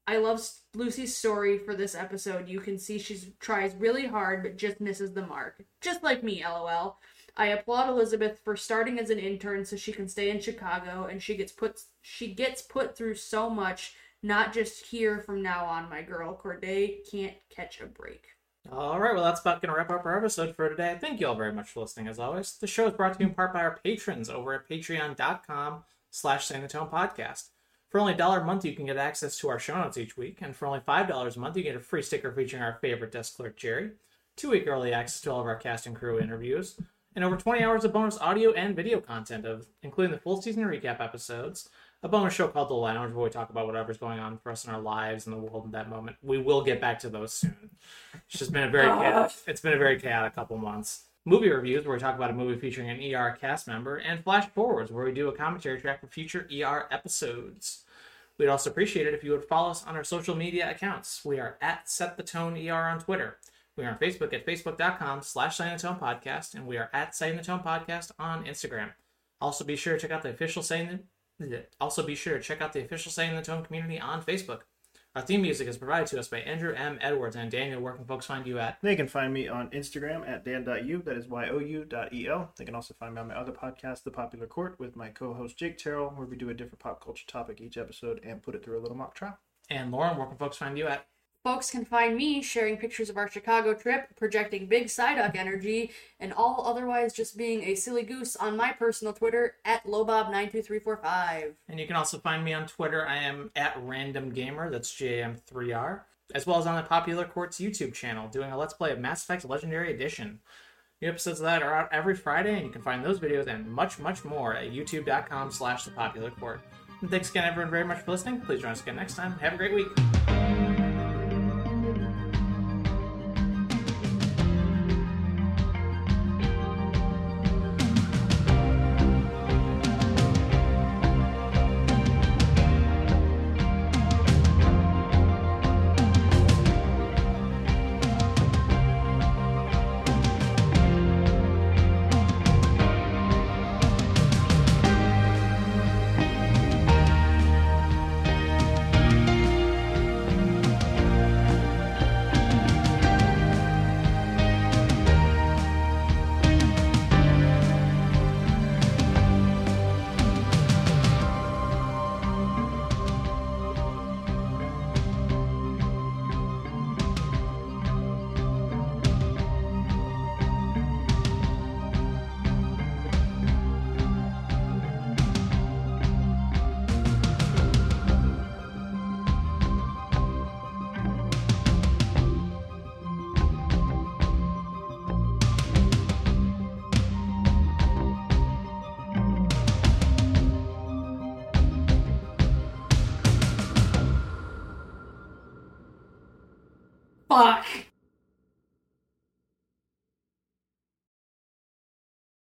"I love Lucy's story for this episode. You can see she tries really hard but just misses the mark. Just like me, lol." I applaud Elizabeth for starting as an intern so she can stay in Chicago and she gets put she gets put through so much, not just here from now on, my girl. Corday can't catch a break. All right, well, that's about going to wrap up our episode for today. Thank you all very much for listening, as always. The show is brought to you in part by our patrons over at patreon.com slash Podcast. For only a dollar a month, you can get access to our show notes each week, and for only $5 a month, you get a free sticker featuring our favorite desk clerk, Jerry, two-week early access to all of our cast and crew interviews, and over 20 hours of bonus audio and video content, of including the full season recap episodes, a bonus show called The Lounge, where we talk about whatever's going on for us in our lives and the world at that moment. We will get back to those soon. It's just been a very chaotic, it's been a very chaotic couple months. Movie reviews, where we talk about a movie featuring an ER cast member, and flash forwards, where we do a commentary track for future ER episodes. We'd also appreciate it if you would follow us on our social media accounts. We are at Set the Tone ER on Twitter. We are on Facebook at facebook.com slash Setting the Tone Podcast, and we are at Setting the Tone Podcast on Instagram. Also be sure to check out the official Setting the, also be sure to check out the official Setting the Tone community on Facebook. Our theme music is provided to us by Andrew M. Edwards and Daniel. Where can folks find you at? They can find me on Instagram at dan.u, that is Y-O-U dot E-L. They can also find me on my other podcast, The Popular Court, with my co-host Jake Terrell, where we do a different pop culture topic each episode and put it through a little mock trial. And Lauren, where can folks find you at? Folks can find me sharing pictures of our Chicago trip, projecting big Psyduck energy, and all otherwise just being a silly goose on my personal Twitter at Lobob92345. And you can also find me on Twitter. I am at Random Gamer. That's JM3R. As well as on the Popular Courts YouTube channel, doing a Let's Play of Mass Effect Legendary Edition. New episodes of that are out every Friday, and you can find those videos and much, much more at youtube.com slash the popular court. And thanks again, everyone, very much for listening. Please join us again next time. Have a great week.